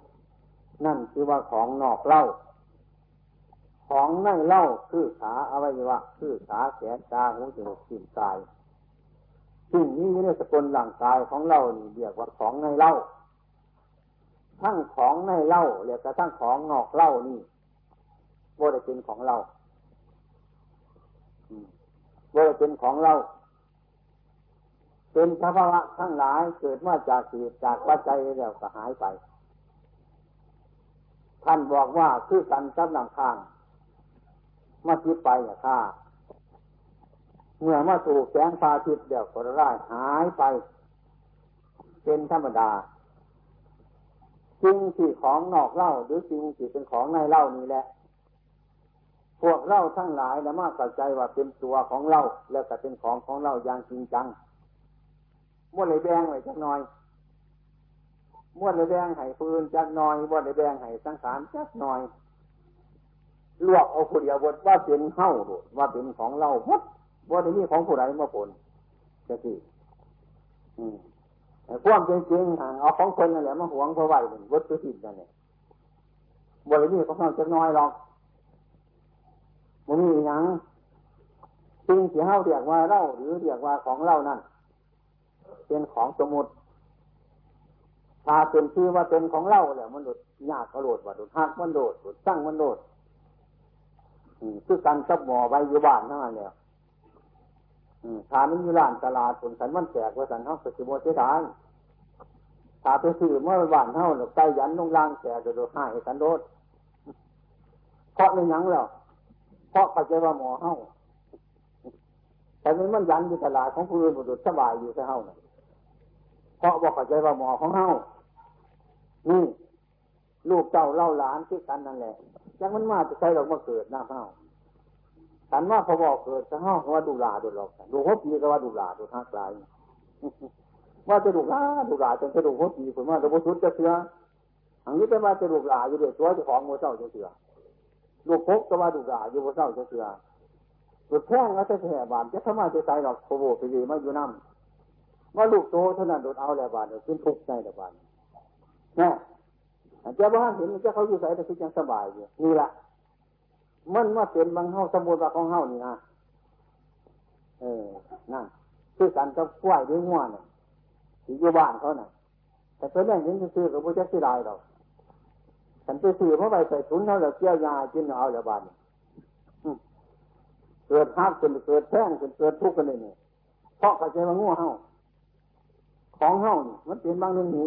A: นั่นคือว่าของนอกเล่า ของในเล่าคือขาอวัยวะคือขาแขนตาหูจมูกลิ้นกายสิ่งนี้ในสกุลร่างกายของเรานี่เรียกว่าของในเล่า ทั้งของในเล่าเรียกว่าทั้งของนอกเล่านี่โบได้เป็นของเราโบได้เป็นของเรา เป็นสภาวะทั้งหลายเกิดมาจากเหตุจากปัจจัยแล้วก็หายไป ท่านบอกว่าคือกันกับลำข้าง มาคิดไปอะค่ะ เมื่อมาถูกแสงพาทิตย์เดี๋ยวก็ร้ายหายไป เป็นธรรมดาสิ่งที่ของนอกเล่าหรือสิ่งที่เป็นของในเล่านี้แหละ พวกเล่าทั้งหลายนะมากเข้าใจว่าเป็นตัวของเล่าแล้วก็เป็นของของเล่าอย่างจริงจังม้วนเลยแบงไว้จักหน่อยม้วนเลยแบงให้ฟืนจักหน่อยม้วนเลยแบงให้สังขารจักหน่อย ลวกเอาผู้เดียวบทว่าเป็นเฮ้าว่าเป็นของเล่าหมดว่าในนี้ของผู้ใดมาผลจะสิความจริงจริงห่างเอาของคนนั่นแหละมาหวงเพราะไหวเป็นวัตถุดิบนั่นแหละบรินี้ของเราจะน้อยหรอกมันมีอย่างสิ่งที่เฮาเรียกว่าเล่าหรือเรียกว่าของเล่านั่นเป็นของสมุดถ้าเป็นชื่อว่าเป็นของเล่าแหละมันโดดยากกระโดดว่าโดดหักมันโดดโดดตั้งมันโดด คือการจับหมอไว้อยู่บ้านนั่นแหละถ้ามันมีร้านตลาดผลสันมันแจกว่าสันเท่าสิบโมเสดายถ้าไปซื้อเมื่อวานเท่าหรือไก่ยันลงล่างแจกโดดห้ให้กันโดดเพราะในยังแล้วเพราะเขาใจว่าหมอเท่าแต่มันมันยันอยู่ตลาดของผู้อื่นบุตรสบายอยู่แค่เท่านั้นเพราะบอกเข้าใจว่าหมอของเท่านี่ลูกเจ้าเล่าหลานที่กันนั่นแหละ ยังมันมาจะใช้เรามาเกิดหน้าเท่าฉันว่าเขาบอกเกิดจะห้องว่าดูลาดูหลอกดูหัวปีก็ว่าดูลาดูท่ากลายว่าจะดูลาดูลาจนจะดูหัวปีผมว่าจะบุชุดจะเสืออันนี้เป็นว่าจะดูลาอยู่เดียวตัวจะของโมเจ้าจะเสือลูกพกก็ว่าดูลาอยู่โมเจ้าจะเสือลูกแท่งแล้วจะแห่บานจะทำไมจะใจหรอกโคโบไปดีมาอยู่น้ำว่าลูกโตเท่านั้นโดนเอาแล้วบานขึ้นทุกข์ใจแล้วบานเนี่ย เจ้าบ้านเห็นเจ้าเขาอยู่ใส่แต่คือยังสบายอยู่นี่แหละมันมาเป็นบางเฮาสมุนว่าของเฮานี่นะเออนั่นคือการกับกล้วยด้วยง่วเนี่ยที่อยู่บ้านเขาน่ะแต่เป็นเรื่องนี้ซื้อกับพระเจ้าสิได้หรอกฉันไปซื้อเมื่อไปใส่ถุนเขาแล้วเกี่ยวยากินเอาแล้วบ้านเกิดฮักเกิดเกิดแท้งเกิดเกิดทุกข์กันเลยเนี่ยเพราะเข้าใจว่าง่วเฮาของเฮานี่มันเป็นบางเรื่องนี้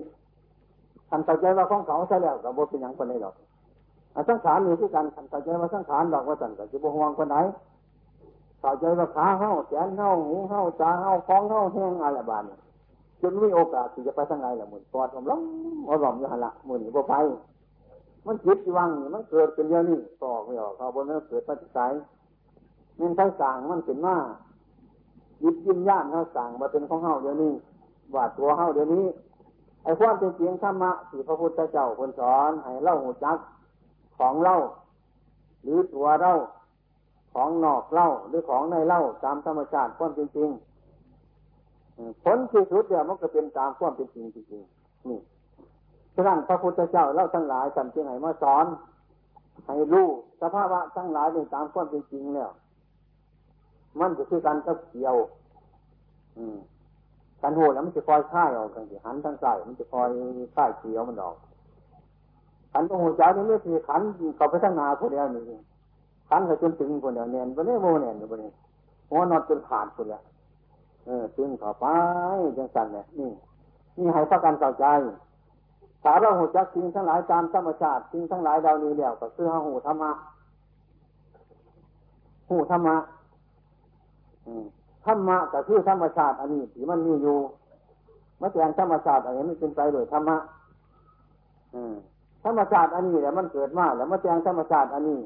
A: ท่านเข้าใจว่าของเขาใช่แล้วกับบทเป็นอย่างคนนี้หรอกสังขารมีที่กันเข้าใจว่าสังขารดอกว่าสันก็จะบห่วงคนไหนเข้าใจว่าขาเข้าแขนเข้าหูเข้าตาเข้าฟองเข้าแห้งอะไรบ้านจนไม่โอกาสที่จะไปทางไหนละมุนปอดผมล้มอารมณ์อยู่หันละมุนบ่ไป มันคิดวังมันเกิดเป็นเยอะนี่ตอกไม่ออกเขาบนนั้นเกิดปัจจัยมันใช้สั่งมันเป็นว่ายิบยิ้มย่านเขาสั่งมาเป็นของเฮาเดี๋ยวนี้ว่าตัวเฮาเดี๋ยวนี้ อ้ความเป็นจริงธรรมะที่พระพุทธเจ้าคนสอน ให้เล่าหูจักของเล่า หรือตัวเล่าของนอกเล่าหรือของในเล่าตามธรรมชาติความจริงผลที่สุดเดียวมันก็เป็นตามความเป็นจริงจริงนี่ฉะนั้นพระพุทธเจ้าเล่าทั้งหลายจำจึงไหนมาสอน ให้รู้สภาวะทั้งหลายเป็นตามความเป็นจริงแล้วมันจะคือการตะเกี่ยว อืม การโหแล้วมันจะคอยค่ายออกกันสิหันทั้งใส่มันจะคอยค่ายเกี่ยวมันออกขันตรงหัวใจนี่ไม่คือขันเขาไปทั้งนาคนเดียวนี่ขันเขาจนถึงคนเดียวเนียนวันนี้โมเนียนอยู่วันนี้หัวนอนจนขาดคนเดียวเออตึงเข้าไปจังสันเนี่ยนี่นี่ให้พักกันเข้าใจสาราหัวจักสิ่งทั้งหลายตามธรรมชาติสิ่งทั้งหลายดาวนี้แล้วก็คือหูธรรมะหูธรรมะธ ธรรมะก็คือธรรมชาติอันนี้ที่มันมีอยู่มาแสดงธรรมชาติอันนี้มันเป็นไปโดยธรรมะธรรมชาติอันนี้แหละมันเกิดมาแล้วมาแสดงธรรมชาติอันนี้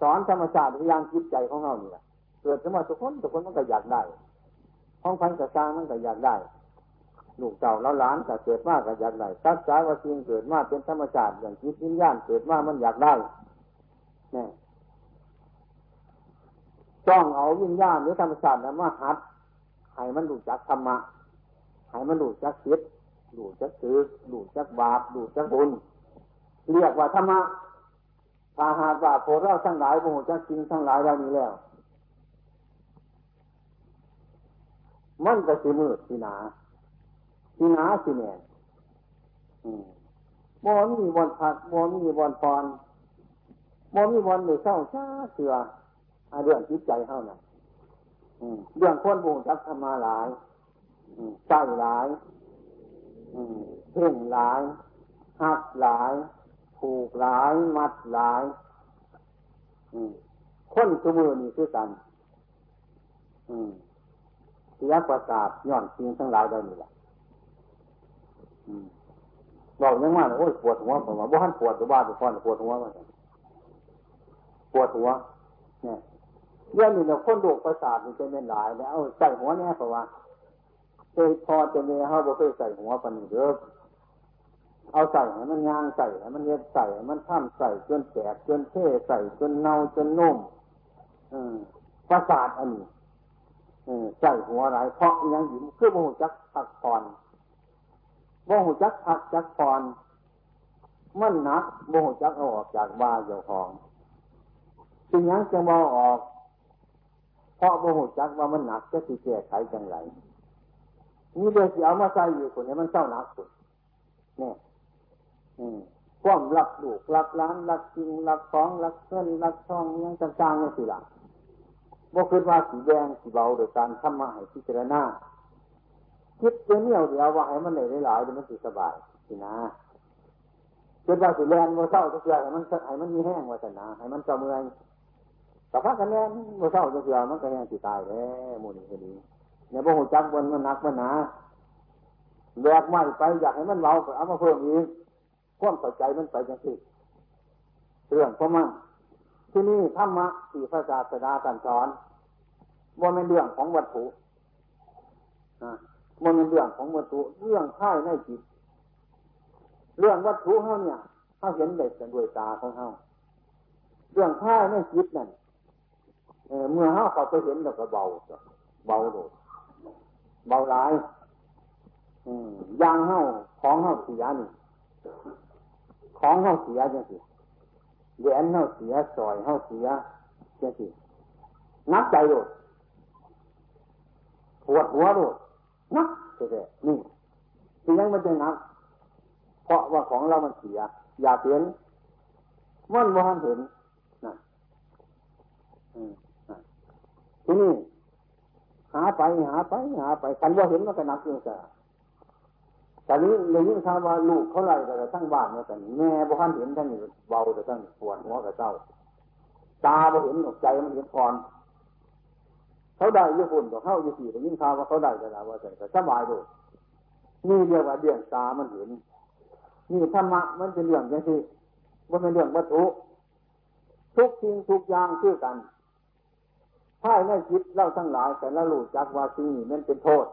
A: สอนธรรมชาติอย่างจิตใจของเราเนี่แหละเกิดขึ้นมาทุกคนทุกคนมันก็อยากได้ห้องพันกระซางมันก็อยากได้ลูกเก่าแล้วหลานก็เกิดมากก็อยากได้ทักษะว่าสิ่งเกิดมาเป็นธรรมชาติอย่างจิตวิญญาณเกิดมามันอยากได้เนี่ย จ้องเอาวิญญาณหรือธรรมชาสติมาหัดให้มันรู้จักธรรมะให้มันรู้จักคิดรู้จักถือรู้จักบาปรู้จักบุญเรียกว่าธรรมะถ้าหากว่าพวกเราทั้งหลายพวกจักจริงทั้งหลายเรานี้แล้ว มันก็สิมืดสิหนาสิหนาสิแน่มอมีบนผักมอมีบนพรมอมีบนหรือเศร้าชาเสือ เรื่องจิตใจเท่านั้นเรื่องคนบูจักธรรมาหลายใจหลายเพ่งหลายหักหลาย ผูกหลาย มัดหลายคนสมือนี่คือกันเสียประสาทย่อนสิ่งทั้งหลายเหล่านี้แหละบอกยังว่าโอ้ยปวดหัวผมว่าบ้านปวดหรือบ้านปวดปวดหัวมันปวดหัว เนี่ย เรื่องนี้เราคนโรคประสาทมันจะเป็นหลาย แล้วเอาใส่หัวแน่เพราะว่าเคยพอจะเมียเขาบอกเคยใส่หัวปันเยอะเอาใส่ให้มันยางใส่ให้มันเย็บใส่มันท่ามใส่จนแตกจนเท่ใส่จนเน่าจนนุ่มประสาทอันนี้ใส่หัวไรเพราะยังหยิมคือโมโหจักพักผ่อนโมโหจักพักจักผ่อนมันหนักโมโหจักอาออกจากบ้าเจ้าของสิ่งยังจะมองออก เพราะโมโหจักว่ามันหนักจะสิแก้ไขจังไรนี่เดี๋ยวสิเอามาใส่อยู่คนนี้มันเศร้าหนักสุดเนี่ยความรักลูกรักล้านรักจริงรักของรักเงินรักทองยังต่างๆนี่สิล่ะบ่คิดว่าสีแดงสีเบาโดยการทำมาให้พิจารณาคิดเดียวเดียวว่าให้มันเหนื่อยหลายเดี๋ยวมันสิสบายสินะคิดว่าสีแดงโมเศร้าจะเกลือให้มันให้มันมีแห้งว่าสนาให้มันเศร้าเมือย แต่พักกันแน่โมเศร้าจะเกลือมันก็แห้งสิตายแล้วมูนี่ก็ดีเนี่ยพวกหัวจักบนมันหนักมันหนาแบกไม่ไปอยากให้มันเบาเอามาเพิ่มอีกความเข้าใจมันไปจังสิเรื่องพมันที่นี่ธรรมะที่พระศาสดาสอนว่าเป็นเรื่องของวัตถุมันเป็นเรื่องของวัตถุเรื่องข้ายในจิต เรื่องวัตถุเขาเนี่ยเขาเห็นเด็กกันด้วยตาของเขาเรื่องข้ายในจิตนั่น เมื่อเขาเขาไปเห็นแล้วก็เบาเบาเลยเบาหลายยางเฮาของเฮาเสียนี่ ของเฮาเสียจังสิแหวนเฮาเสียสอยเฮาเสียจังสินับใจโลดปวดหัวโลดนับเฉยๆนี่ที่ยังมันจะนับเพราะว่าของเรามันเสีย อย่าเห็นมันว่าเห็นนะ ทีนี้หาไปหาไปหาไปกันว่าเห็นมันก็นักอยู่แต่ตอนนี้เลยยิ่งทราบว่าลูกเขาไล่แต่ทั้งบ้านเนี่ยแต่แม่บ่ทันเห็นทั้งเบาแต่ทั้งปวดหัวกับเจ้า ตาบ่เห็นอกใจมันเห็นก่อนเขาได้ญี่ปุ่นกับเขายู่ที่แต่ยิ่งทราบว่าเขาได้แต่ละว่าแต่สบายดูนี่เรียกว่าเรื่องตามันเห็นนี่ธรรมะมันเป็นเรื่องอย่างที่ว่าเป็นเรื่องวัตถุทุกสิ่งทุกอย่างชื่อกัน ถ้าในจิตเล่าทั้งหลายแต่ละรู้จักว่าสิ่งนี้มันเป็นโทษ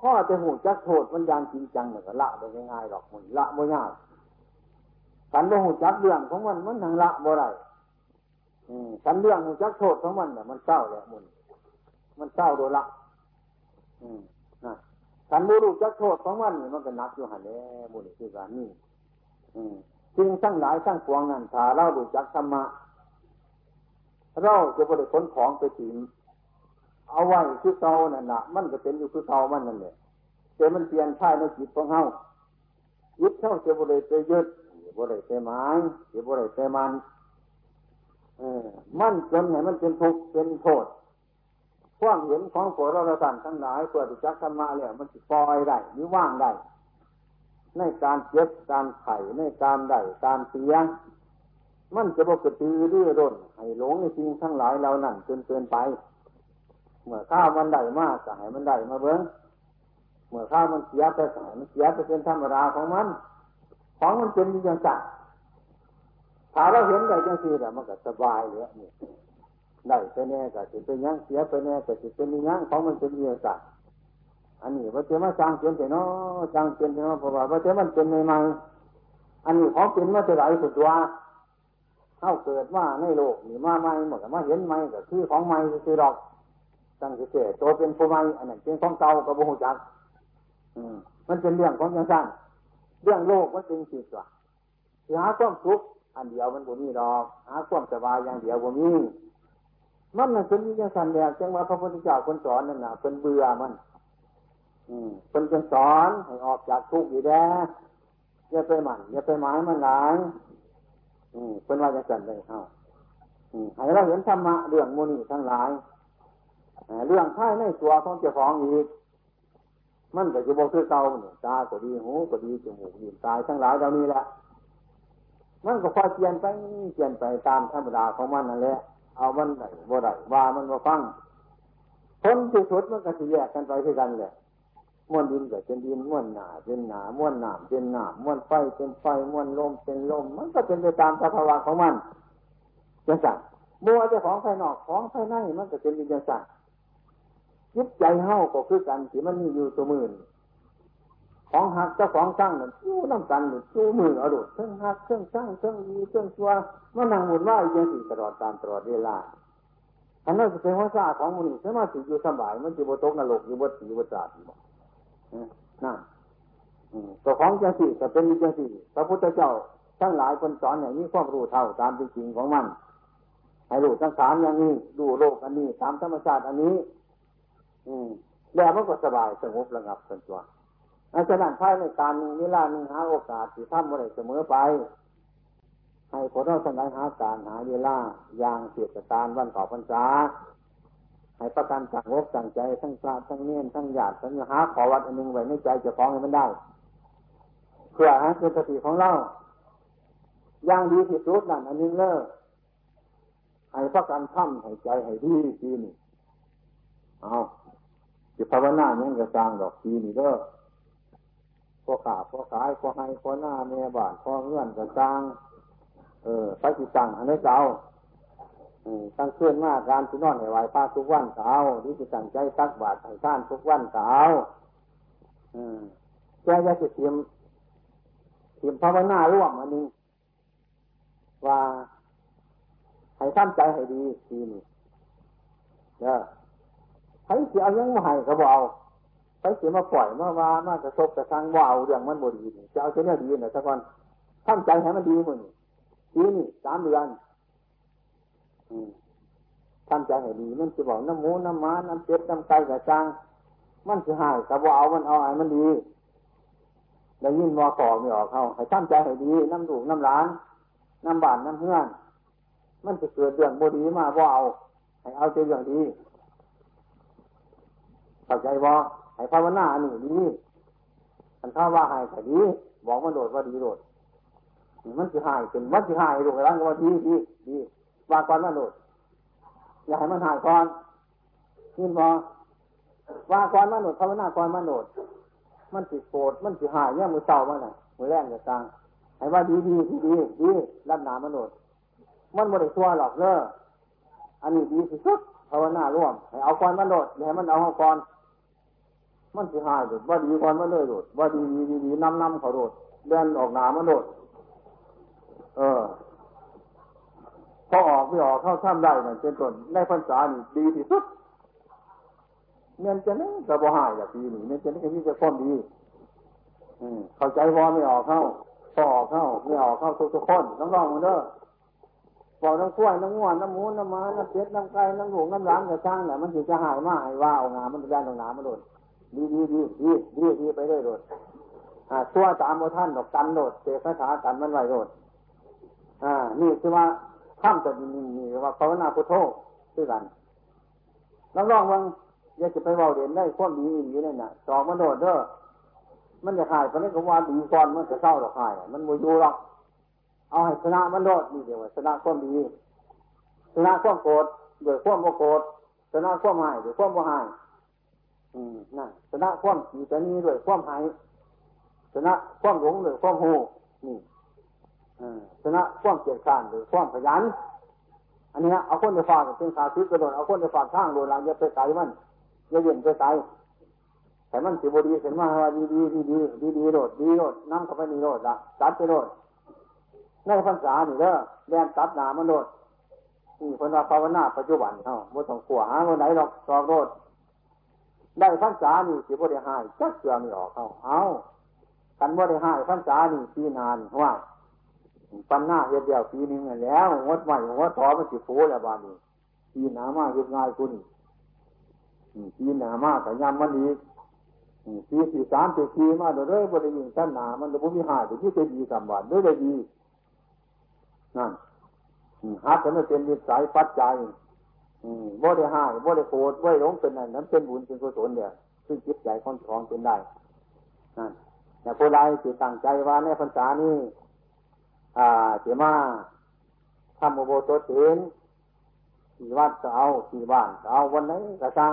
A: ข้อจะหูจักโทษมันยางจริงจังเนี่ยก็ละได้ง่ายๆหรอกมันละบ่ยากกันบ่หูจักเรื่องของมันมันทางละบ่ไรกันเรื่องหูจักโทษของมันเนี่ยมันเศร้าแหละมันมันเศร้าโดยละนะกันบ่รู้จักโทษของมันเนี่ยมันก็นักอยู่หันแหละมุนคือการนี่สิ่งทั้งหลายทั้งปวงนั้นถ้าเรารู้จักธรรมะ เราจะบริขนของไปถึงเอาไว้คือเก่านั่นแหละมันก็เป็นอยู่คือเก่ามันนั่นแหละแต่มันเปลี่ยนท่ายในจิตของเฮายึดเท่าจะบริไปยึดบริไปหมายจะบริไปมันเออมันจนไหนมันเป็นทุกข์เป็นโทษความเห็นของพวกเราสันทั้งหลายเพื่อที่จักธรรมะเนี่ยมันจะปล่อยได้หรือว่างได้ในการเจ็บการไข่ในการได้การเสีย มันจะบอกกระตือรือร้นให้หลงในสิ่งทั้งหลายเรานั่นจนเกินไป เมื่อข้าวมันได้มากก็ให้มันได้มาเบิ้งเมื่อข้าวมันเสียไปก็ให้มันเสียไปเป็นธรรมดาของมัน ของมันเป็นอย่างสั่ถ้าเราเห็นได้จังสี่แต่มันก็สบายเลยนี่ได้ไปแน่ก็สิเป็นยังเสียไปแน่ก็สิเป็นยังของมันเป็นอย่างสั่อันนี้ว่าจะมาสร้างเปลี่ยนแต่เนาะสร้างเปลี่ยนแต่เนาะเพราะว่าว่าจะมันเป็นใหม่ๆอันนี้ของเป็นมาจะไหลสุดว่า เข้าเกิดมาในโลกนี่มาใหม่หมดมาเห็นใหม่ก็คือของใหม่คือดอกตั้งเสียโตเป็นผู้ใหม่อันนั้นเป็นของเก่ากับบุหุจักอืมมันเป็นเรื่องของยังสั้นเรื่องโลกมันเป็นสิ่งตัวหาความสุขอันเดียวมันบ่มีดอกหาความสบายอย่างเดียวบ่มีมันมันเป็นยังสั้นแบบจังว่าพระพุทธเจ้าคนสอนนั่นน่ะเป็นเบื่อมัน อืมเป็นจะสอนให้ออกจากทุกข์อยู่แด้อย่าไปหมั่นอย่าไปหมายมันหลาย อืมเป็นว่าจะสั่นเลยเฮาอืมให้เราเห็นธรรมะเรื่องโมนีทั้งหลายเรื่องท้ายในตัวของเจ้าของอีกมันก็จะบอกคือเก่าเนี่ยตาก็ดีหูก็ดีจมูกดีตายทั้งหลายเหล่านี้แหละมันก็ค่อยเปลี่ยนไปเปลี่ยนไปตามธรรมดาของมันนั่นแหละเอามันไหนบ่ได้ว่ามันบ่ฟังผลที่สุดมันก็จะแยกกันไปคือกันเลย ม้วนดินก็เป็นดินม้วนหนาเป็นหนาม้วนหนามเป็นหนามม้วนไฟเป็นไฟม้วนลมเป็นลม มันก็เป็นไปตามสภาวะของมันจังสันมัวจะของภายนอกของภายในมันก็เป็นจังสันยึดใจเฮาก็คือกันที่มันมีอยู่ตัวมือของหักเจ้าของสร้างนั่นจู้น้ำกันหรือจู้มือเอาดุเครื่องหักเครื่องสร้างเครื่องดีเครื่องชัวมันนั่งหมุนว่าอย่างสี่ตลอดตามตลอดเวลาอันนั้นจะเป็นหัวซาของมันนี่สมาธิอยู่สบายมันจะบตกนรกอยู่บสีบจาดบอก นั่นตัวของจังสี่จะเป็นจังสี่พระพุทธเจ้าทั้งหลายคนสอนอย่างนี้ความรู้เท่าตามจริงของมัน ให้รู้ทั้งสามอย่างนี้ ดูโลกอันนี้ ตามธรรมชาติอันนี้ อืมแล้วมันก็สบายสงบระงับสันตัวอาจารย์ภายในการนึงเวลาหนึ่งหาโอกาสที่ทำอะไรเสมอไป ให้คนเราสนัยหาการหาเวลาอย่างเสียตานวันต่อพรรษา ให้ประกันสังวกสังใจทั้งพระทั้งเนียนทั้งญาติทั้งหาขอวัดอันหนึ่งไว้ในใจจะฟ้องให้มันได้เพื่อให้เป็นสติของเราอย่างดีที่สุดนั่นอันนึงเลิกให้ประกันทำให้ใจให้ดีทีนี่เอาจะภาวนาเนี่ยจะสร้างดอกทีนี่เด้อพอขาพอขายพอให้พอหน้าเมียบ้านพอเงื่อนจะสร้างเออไปจิตตังอันนี้เจ้า ตั้งเคลื่อนมากการที่นอนในไหวพระทุกวันเสาร์ที่จะตั้งใจตักบาตรท่านทุกวันเสาร์แกจะเตรียมเตรียมภาวนาร่วมอันนี้ว่าให้ตั้งใจให้ดีทีนี้เด้อใครเสียยังไม่ให้ก็บอกเอาใครเสียมาปล่อยมาว่า มากระทบกระทั่งว่าเอาเรื่องมันบดีจะเอาเจ้ดีนะสักวันตั้งใจให้มันดีมึงทีนี่สามเดือน ทำใจให้ดีมันจะบอกน้ำหมูน้ำม้าน้ำเป็ดน้ำไก่กระจังมันจะหายแต่ว่าเอามันเอาไอ้มันดีได้ยินว่าขอไม่ออกเขาให้ทำใจให้ดีน้ำดูน้ำล้างน้ำบานน้ำเพื่อน มันจะเกิดเรื่องบดีมาว่าเอา ให้เอาเจรื่องดีเข้าใจว่าให้ภาวนาอันนี้ดีอันถ้าว่าหายแต่ดีบอกมันโดดว่าดีโดดมันจะหายเป็นมันจะหายโดดร้านก็ว่าดีดีดี ว่าก่อนมาโดดอย่าให้มันหายก่อนนี่บอว่าก่อนมาโดดภาวนาก่อนมาโดดมันสิโกรธมันสิหายเนี่ยมือเศร้ามันน่ะมือแรงจะกลางให้ว่าดีดีดีดีดีรับหนามาโดดมันไม่ได้ชั่วหรอกเนอะอันนี้ดีสุดภาวนาร่วมให้เอาก่อนมาโดดอย่าให้มันเอาก่อนมันสิหายโดดว่าดีก่อนมาเลยโดดว่าดีดีดีดีน้ำน้ำเขาโดดเดินออกหนามาโดดเออ อออกไม่ออกเข้าท่ามได้นี่ยเป็นต้นในพรรษานี่ดีที่สุดเงินจะนี่กระบหายแบบปีนี่เงินจะนี่ก็มีจะพ้นดีอืมเข้าใจวอไม่ออกเข้าพอออกเข้าไม่ออกเข้าทุกทุกคนน้องร้องมันเด้อบอกน้ำกล้วน้ำง้วนน้ำมูนน้ำม้าน้ำเป็ดน้ำไก่น้ำหลงน้ำล้างกระช่างเนี่ยมันถึงจะหายมากไอ้ว่าเอางามันจะด้ตรงหนามันโดดดีดีดีดีดีดีไปได้โดดอ่าตัวตามโมท่านดอกกันโดดเจคาถากันมันไหวโดดอ่า นี่คือว่า ข้ามจะมีมีว่าภาวนาพุทโธด้วยกันลองลองวังอยากจะไปเบาเด่นได้ความดีอีกนี่ยนะสองมันโดดเด้อมันจะหายไปนี่ก็ว่าดีก่อนมันจะเศร้าหรอกหายมันโมยูหรอกเอาให้ชนะมันโดดนี่เดียวชนะความดีชนะความโกรธโดยความโมโกรธชนะความหายหรือความหายอืมนั่นชนะความสีชนีด้วยความหายชนะความหลงหรือความหูนี่ ชนะความเกียดข้านหรือความขยัน อันนี้เอาคนในฝากเป็นขาซึกกระโดดเอาคนในฝากข้างโดนหลังอย่าไปไกลมันอย่าเย็นไปไกลแต่มันสิบดีเห็นว่าดีดีดีดีดีดีโดดดีโดดนั่งเข้าไปนี่โดดละตัดไปโดดในพรรษานี่เด้อแดนตัดหนามันโดดนี่คนว่าภาวนาปัจจุบันเท่าบ่ต้องกลัวหาคนไหนหรอกสอบโดดได้พรรษานี่สิบ่ได้หายจักเสือไม่ออกเขาเอากันบ่ได้หายพรรษานี่ปีนานว่า ปันหน้าเฮ็ดเดียวปีนึงแล้วงดใหม่งดต่อมันสิฟูแล้วบานนี้ปีหนามาเฮ็ดง่ายคุณปีหนามาแต่ยำมันอีกปีสี่สามสี่ปีมาเรื่อยๆบริยิงชั้นหนามันจะบุมีหายหรือที่จะดีสามวันด้วยได้ดีนั่นฮัทจะไม่เป็นวิสัยปัจจัยบ่ได้หายบ่ได้โกรธบ่ได้หลงเป็นนั่นนั้นเป็นบุญเป็นกุศลเนี่ยซึ่งจิตใจของของเป็นได้นั่นแต่ผู้ใดที่ตั้งใจว่าในพรรษานี้ อ่าเสียมาทำโมโบโตเถนที่วัดก็เอาที่บ้านก็เอาวันไหนกระชัง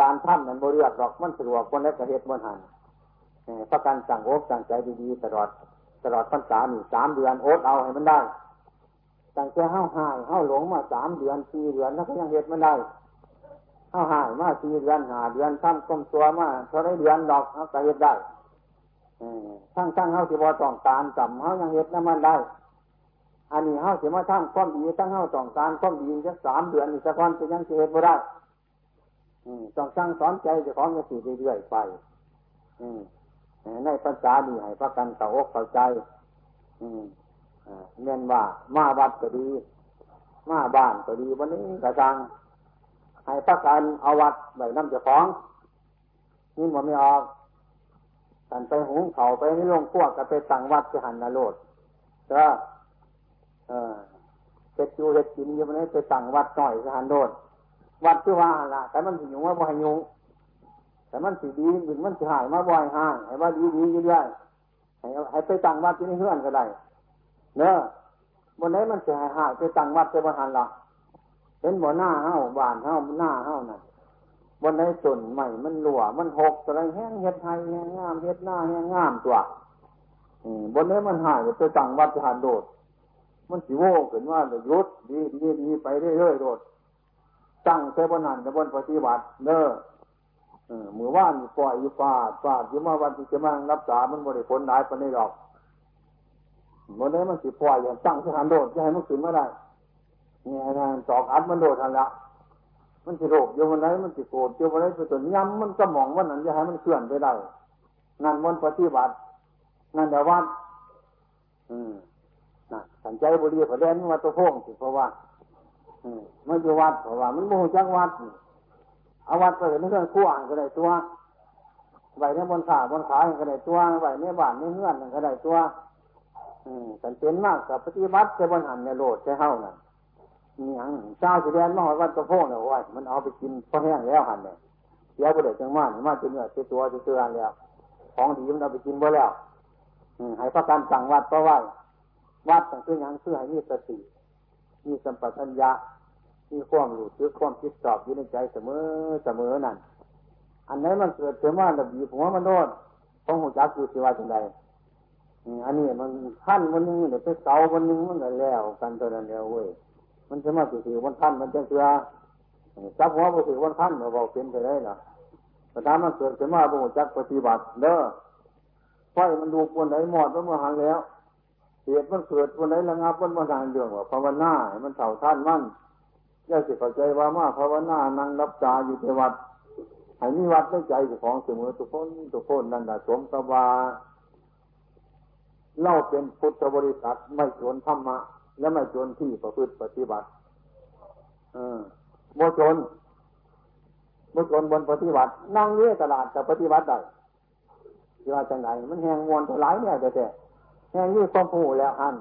A: การทำนั้นบริยากหรอกมันสะดวกคนและกระเหตุมันหันประกันสั่งโอ๊สั่งใจดีๆตลอดตลอดพรรษาหนึ่งสามเดือนโอ๊ตเอาให้มันได้ตั้งแต่เฮ้าหายเฮ้าหลงมาสามเดือนสี่เดือนแล้วก็ยังเหตุมันได้เฮ้าหายมาสี่เดือนหาเดือนทำก้มตัวมาเท่าไรเดือนดอกเขาก็เหตุได้ ทั้งทั้งเฮ้าที่บ่ต้องการจำเฮ้ายังเหตุนั้นมันได้ อันนี้เฮ้าสียมาทำความดีตั้งเฮ้าต้องการความดีสักสามเดือนอีกสักวันจะยังเหตุไม่ได้ต้องสั่งสอนใจจะของจะสี่เรื่อยๆไปในภาษาดีให้พระกันเข้าอกเข้าใจเม่นว่ามาวัดก็ดี มาบ้านก็ดี วันนี้กระจังให้พระกันเอาวัดใบน้ำเจ้าของนี่มันไม่ออก กันไปหุงเขาไปในโรงพวกก็ไปสั่งวัดจะหันนรดก็เออเจ็ดจูเจ็ดกินอยู่วันนี้ไปสั่งวัดหน่อยจะหันโดดวัดคือว่าละแต่มันสิยุ่งว่าบ่ให้ยุ่งแต่มันสิดีหรือมันสิหายมาบ่อยห่างให้ว่าดีดีอยู่ด้วยให้ให้ไปตั้งวัดที่นี่เพื่อนก็ได้เนอะบนไหนมันสิหายหายไปตั้งวัดไปบนหันละเป็นบ่หน้าเฮ้าบานเฮ้าหน้าเฮ้านั่น บนไหนส่วนใหม่มันหลวมันหกอะไรแห้งเฮ็ดไทยแห้งงามเฮ็ดหน้าแห้งงามตัวบนนี้มันหายไปตั้งวัดจะหันโดด มันสิโว้ขึ้นว่าเดี๋ยวยุดดีดีดีไปเรื่อยๆโดดตั้งเทบนันกับบนปฏิบัติเนอเมื่อว่านปล่อยอยู่ฟาดฟาดอยู่มาวันที่จะมารับสามันบริผลหลายปนนี้หรอกวันนี้มันสิปล่อยอย่างตั้งสถานโดดจะให้มันขึ้นมาได้เนี่ยงานสอกอัดมันโดดทันละ มันสิโรคอยู่วันไหนมันสิโกรธอยู่วันไหนไปจนย้ำมันก็มองว่านั้นจะให้มันเคลื่อนไปได้นั่นวันปฏิบัตินั่นเดี๋ยววัดอืมนะสัญใจบุรีพระเดนวัดตัวพงสิเพราะว่ามันอยู่วัดเพราะว่า มันโมจักวัดเอาวัดไปในเรื่องขั้วก็ได้ตัวใบในบนขาบนขาก็ได้ตัวใบในบ้านในเงื่อนก็ได้ตัว อืมสันเป็นมากกับปฏิบัติจะบนหันในโลดจะเท่านั้น นี่ยังเจ้าสีแดงมาหอดวัดตะโพงเนี่ยว่ามันเอาไปกินพอแห้งแล้วหันเนี่ยเดี๋ยวก็เดจังมากมาจนเนี่ยตัวจะเตือนแล้วของดีมันเอาไปกินบ่แล้วให้พระการสั่งวัดเพราะว่าวัดต่างคือยังเพื่อให้มีสติมีสัมปชัญญะมีความรู้สึกความคิดสอบอยู่ในใจเสมอเสมอนั่นอันไหนมันเกิดเสมาระบีหัวมันโดนของหัวจักอยู่สิว่าจังไดอันนี้มันขั้นวันนึงเดี๋ยวไปเสาวันนึงมันก็แล้ว กันตัวนั้นแล้วเว้ย มันจะมาถือวันขั้นมันจะเสือจับหัวไปถือวันขั้นเราบอกเป็นไปได้นะแต่ถ้ามันเกิดเสมาบุจักปฏิบัติเด้อไฟมันดูคนไหนหมดมันมาหันแล้วเหตุมันเกิดวันไหนระงับมันมาทางเรื่องว่าภาวนาให้มันเท่าท่านมั่นย่าสิเข้าใจว่ามาภาวนานั่งรับตาอยู่ในวัดให้มีวัดในใจของเสมอทุกคนทุกคนนั่นแหละสมกับว่าเล่าเป็นพุทธบริษัทไม่จนธรรมะ และไม่จนที่ประพฤติปฏิบัติ เออโมจนโมจนบนปฏิบัติ นั่งเลี้ยตลาดแต่ปฏิบัติได้ที่ว่าจังไหนมันแหงมวนถลายเนี่ยแต่แหงยี่ความผู้แล้วอัน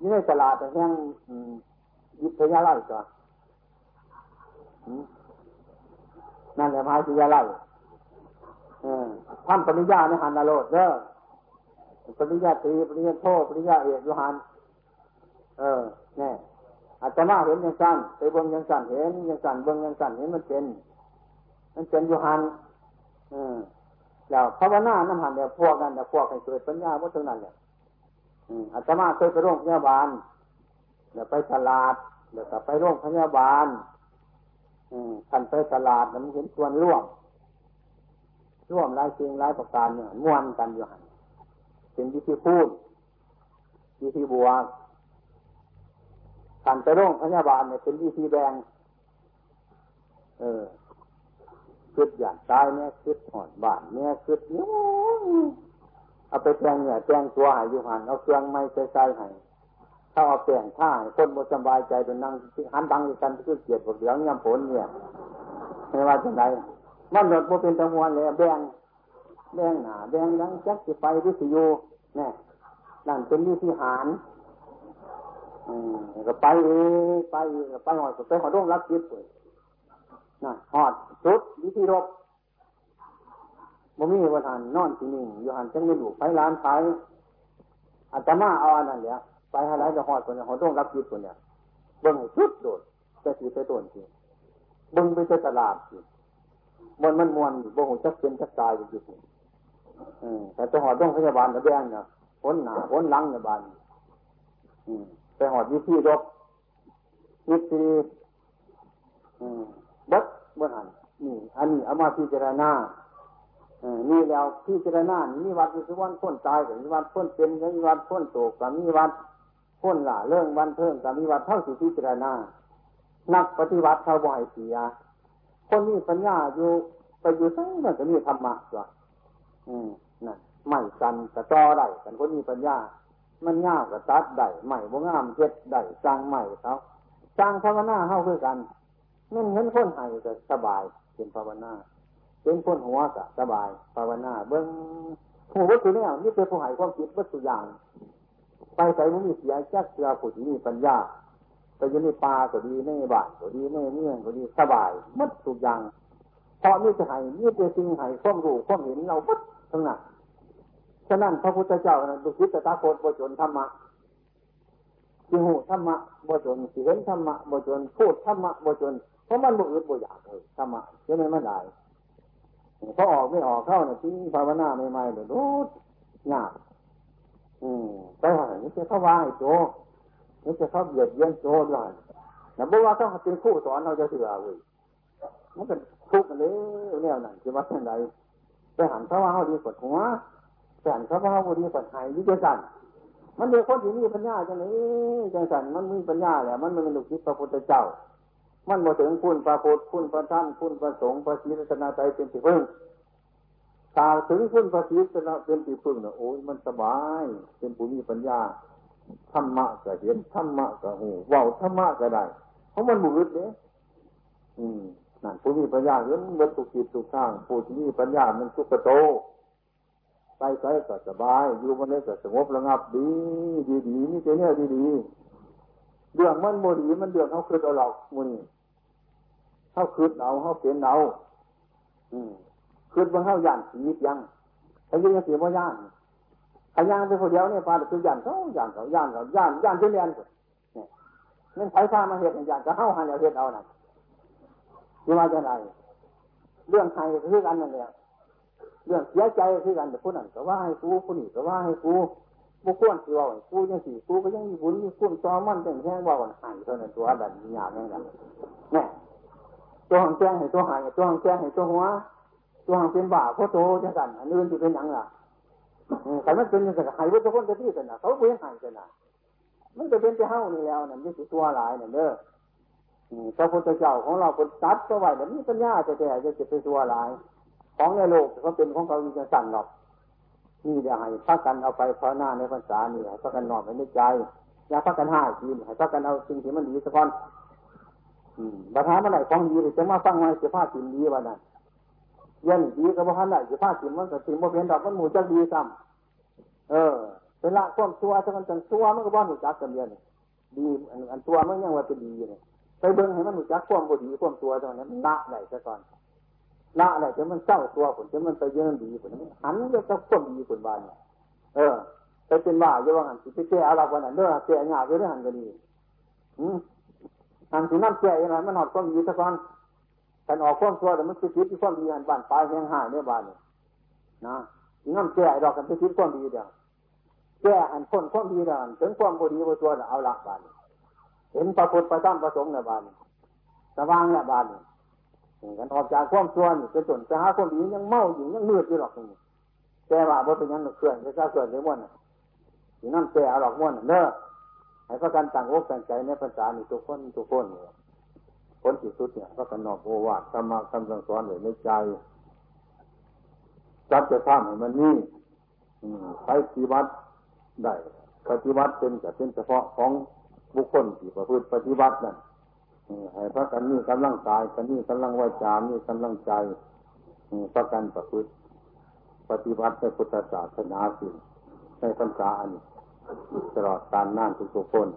A: นี่ในตลาดแต่แหงยิบพยาไล่ก็นั่นแหละพายพยาไล่ท่านปริญญาในหันนรดเด้อปริญญาตรีปริญญาโทปริญญาเอกยุหัน เออแน่อาตมาเห็นยังสั้นไปเบิ้งยังสั้นเห็นยังสั้นเบิ้งยังสั้นเห็นมันเป็น มันเป็นอยู่หันเอืมแล้วภาวนาน้ำหันเนี่ยพวกกันแต่พวกให้เกิดปัญญาว่าตรงนั้นเนี่ยอาตมาเคยไปโรงพยาบาลเดี๋ยวไปตลาดเดี๋ยวก็ไปโรงพยาบาลท่านไปตลาดมันเห็นส่วนร่วม ร่วมรายสิ่งรายประการเนี่ยม้วนกันอยู่หันเป็นวิธีพูดวิธีบวก ท่านไปโรงพยาบาลเนี่ยเป็นวิธีแบงเออคิดอย่างตายเนี่ยคิดหอนบ้านเนี่ยคิดเนี่ยเอาไปแจงเนี่ยแจงตัวหายอยู่หันเอาเครื่องไม้ใส่ใส่ให้ถ้าเอาแปลงท่าคนบ่สบายใจเป็นนั่งหันดังกันคือเกียดบทเหลืองยำผลเนี่ยไม่ว่าจะไหนมันหมดโมเป็นตะมวนเลยแบงแบงหนาแบงยังแจักสิไปวิทยุเนี่ยนั่นเป็นวิธีหาร อืมก็ไปไปไปหอดไปหอดร่วงรับจิตเลยนะหอดสุดวิธีรบบ่มีวันหันนอนที่นี่อยู่หันจังไม่อยู่ไปร้านขายอาตมาเอาอันนั้นเนี่ยไปหาไรจะหอดคนเนี่ยหอดร่วงรับจิตคนเนี่ยเบิ่งสุดโดดจะสีไปต้นทีเบิ่งไปเจตลาดทีมันมันมวนบ่หูจักเป็นจักตายอยู่ที่อืมแต่ไปหอดร่วงพยาบาลระแบงเนี่ยพ้นหนาพ้นหลังในบ้านอืม ไปหอดวิธีรบวิธีบัดบัดหันนี่ อันนี้เอามาพิจารณานี่แล้วพิจารณานี่วัดมีวันพ้นตายกับมีวัดพ้นเป็นกับมีวัดพ้นโศกกับมีวัดพ้นหล่าเรื่องวันเพิ่มกับมีวัดเท่าสิพิจารณา นักปฏิบัติเขาบ่อยเสีย คนนี้ปัญญาอยู่ไปอยู่ทั้งมันจะมีธรรมะจ้ะอืมนั่นไม่กันกระจอได้กันคนนี้ปัญญา มันง่ามกับตัดได้ใหม่บ่งามเจ็ดได้สร้างใหม่เขาสร้างภาวนาเข้าคือกันนั่นเห็นคนไห้ก็สบายเป็นภาวนาเป็นคนหัวก็สบาย ภาวนาเบิ้งผู้วัตถุเนี่ยนี่เป็นผู้หายความคิดวัตถุอย่าง ไปใส่มันมีเสียจักเสือผู้ที่มีปัญญาไปอยู่ในป่าก็ดีในบ้านก็ดีในเมืองก็ดีสบายมัดทุกอย่างเพราะนี่จะให้นี่เป็นสิ่งให้ความรู้ความเห็นเรามัดทั้งนั้น ฉะนั้นพระพุทธเจ้านั้นดุสิตตาโคตบจนธรรมะสิหูธรรมะบจนสิเห็นธรรมะบจนพูดธรรมะบจนเพราะมันบุอึดบุอยากเลยธรรมะใช่ไหมมันได้พอออกไม่ออกเข้าเนี่ยที่ภาวนาใหม่ๆเลยรู้ยากอืมไปหานี่จะเข้าว่าให้โจนี่จะเข้าเบียดเยียนโจด้วยนะบอกว่าต้องเป็นคู่สอนเราจะเสือเลยมันเป็นทุกข์เลยเนี่ยนั่นจะว่าเป็นไรไปหันเข้าว่าเขาดีกว่าหัว สันพระพระบุรีปัจจัยวิจสันมันเป็นคนที่มีปัญญาจังนี้จังสันมันมีปัญญาแหละมันเป็นลูกศิษย์พระพุทธเจ้า มันมาถึงคุณพระพุทธคุณพระธรรมคุณพระสงฆ์พระศีลสนาใจเป็นที่พึ่งถ้าถึงคุณพระศีลสนาเป็นที่พึ่งเนี่ยโอ้ยมันสบาย เป็นผู้มีปัญญาธรรมะก็เห็นธรรมะก็หูว่าธรรมะก็ได้ เพราะมันบุรุษเนี่ยอืมนั่นผู้มีปัญญาเห็นเบิดทุกจิตทุกข้างผู้ที่มีปัญญามันทุกโต ไปไกลก็สบาย อยู่มันได้ก็สงบระงับดี ดีดีนี่เจเนี่ยดีดีเรื่องมันโมดีมันเรื่องเขาคืดเอาเรามุนี่เขาคืดเอาเขาเปลี่ยนเอาอืมคืดบางเขาย่านสียังเขายังเสียว่าย่านขย่างไปคนเดียวเนี่ยปลาคือย่านเขาย่านเขาย่านเขาย่านย่านเช่นเดียนเนี่ยนั่นไฟฟ้ามาเหตุย่านก็เข้าหันเอาเหตุเอาน่ะนี่มาจะไรเรื่องไทยคือกันนั่นแหละ เรื่องเสียใจคือกันแต่คนนั้นก็ว่าให้กูคนนี้ก็ว่าให้กูบุคคลที่ว่ากูยังสี่กูก็ยังมีบุญมีคุณจอมันแต่งแค่ว่าวันเท่านั้นตัวดันมีอย่างนั้นเนี่ยตัวหังแจ้งให้ตัวหายตัวหังแจ้งให้ตัวหัว ตัวหังเป็นบ่าโคโตจังกันอันอื่นจะเป็นยังล่ะใครมันเป็นยังไงหายว่าทุกคนจะที่กันนะเขาเป็นหายกันนะมันจะเป็นไปเฮ้านี่แล้วนั่นไม่ใช่ตัวหลายนั่นเด้อพระพุทธเจ้าของเราคนตัดก็ไว้แบบนี้ปัญญาจะแต่จะเป็นตัวหลาย ของในโลกเขาเป็นของเขาอยู่จะสั่นหรอกนี่เดี๋ยวให้พักกันเอาไปภาวนาในภาษาเนี่ให้พักกันนอนไว้ในใจอย่าพักกันห้าทีให้พักกันเอาสิ่งที่มันดีสักคนบัตรมันไหนของดีจะมาฟังไว้จะพาสิ่งดีวันนั้นเยันดีกับว่าไหนจะพาสิ่งมันกับสิ่งโมเป็นดอกมันหมูจะดีซ้ำเออเป็นละความตัวถ้ามันจังตัวมันก็ว่าหนูจักกันเดียนดีอันตัวมันยังว่าเป็นดีเนี่ยไปเบิ้งให้มันหนูจักความบดีความตัวตรงนั้นละไหนซะก่อน ละอะไรจนมันเศร้าตัวผลจนมันไปเยื่อดีผลหันจะต้องก้มดีผลบานเออไปเป็นว่าเยอะว่าหันสิไปแก้เอาละวันนั้นเด้อแก้หยาบเรื่องหันก็ดีอืมทางที่น้ำแก่ยังไงมันหอดความดีสักก่อนกันออกความชั่วแต่มันคือคิดที่ความดีหันบ้านปลายแห่งหายเนี่ยบ้านเนี่ยนะน้ำแก่ดอกกันคือคิดความดีเดียวแก่อันพ้นความดีเดียวถึงความบดีบตัวเอาละบ้านเห็นประพุทธประจำประสงค์ในบ้านสว่างในบ้าน กันออกจากความชั่วนจะจนจะหาความดียังเมาอยู่ยังมืดอยู่หรอกนี่แต่ว่าบ่เป็นยังเคลื่อนจะเคลื่อนไปม้วนนี่น้ำแก่หรอกม้วนเนอะให้พระกันต่างอกต่างใจในภาษานี่ทุกคนทุกคนเนี่ยผลที่สุดเนี่ยพระกันนอกโอวาทธรรมะคำสั่งสอนเลยในใจจับจะทำให้มันนี่ไปปฏิบัติได้ปฏิบัติเป็นแต่เป็นเฉพาะของบุคคลที่ประพฤติปฏิบัตินั่น ให้พระกันนี่กำลังกายกันนี่กำลังวาจานี่กำลังใจพระกันประพฤติปฏิบัติในพุทธศาสนาสิในพรรษาอันตลอดการนั่นทุกคน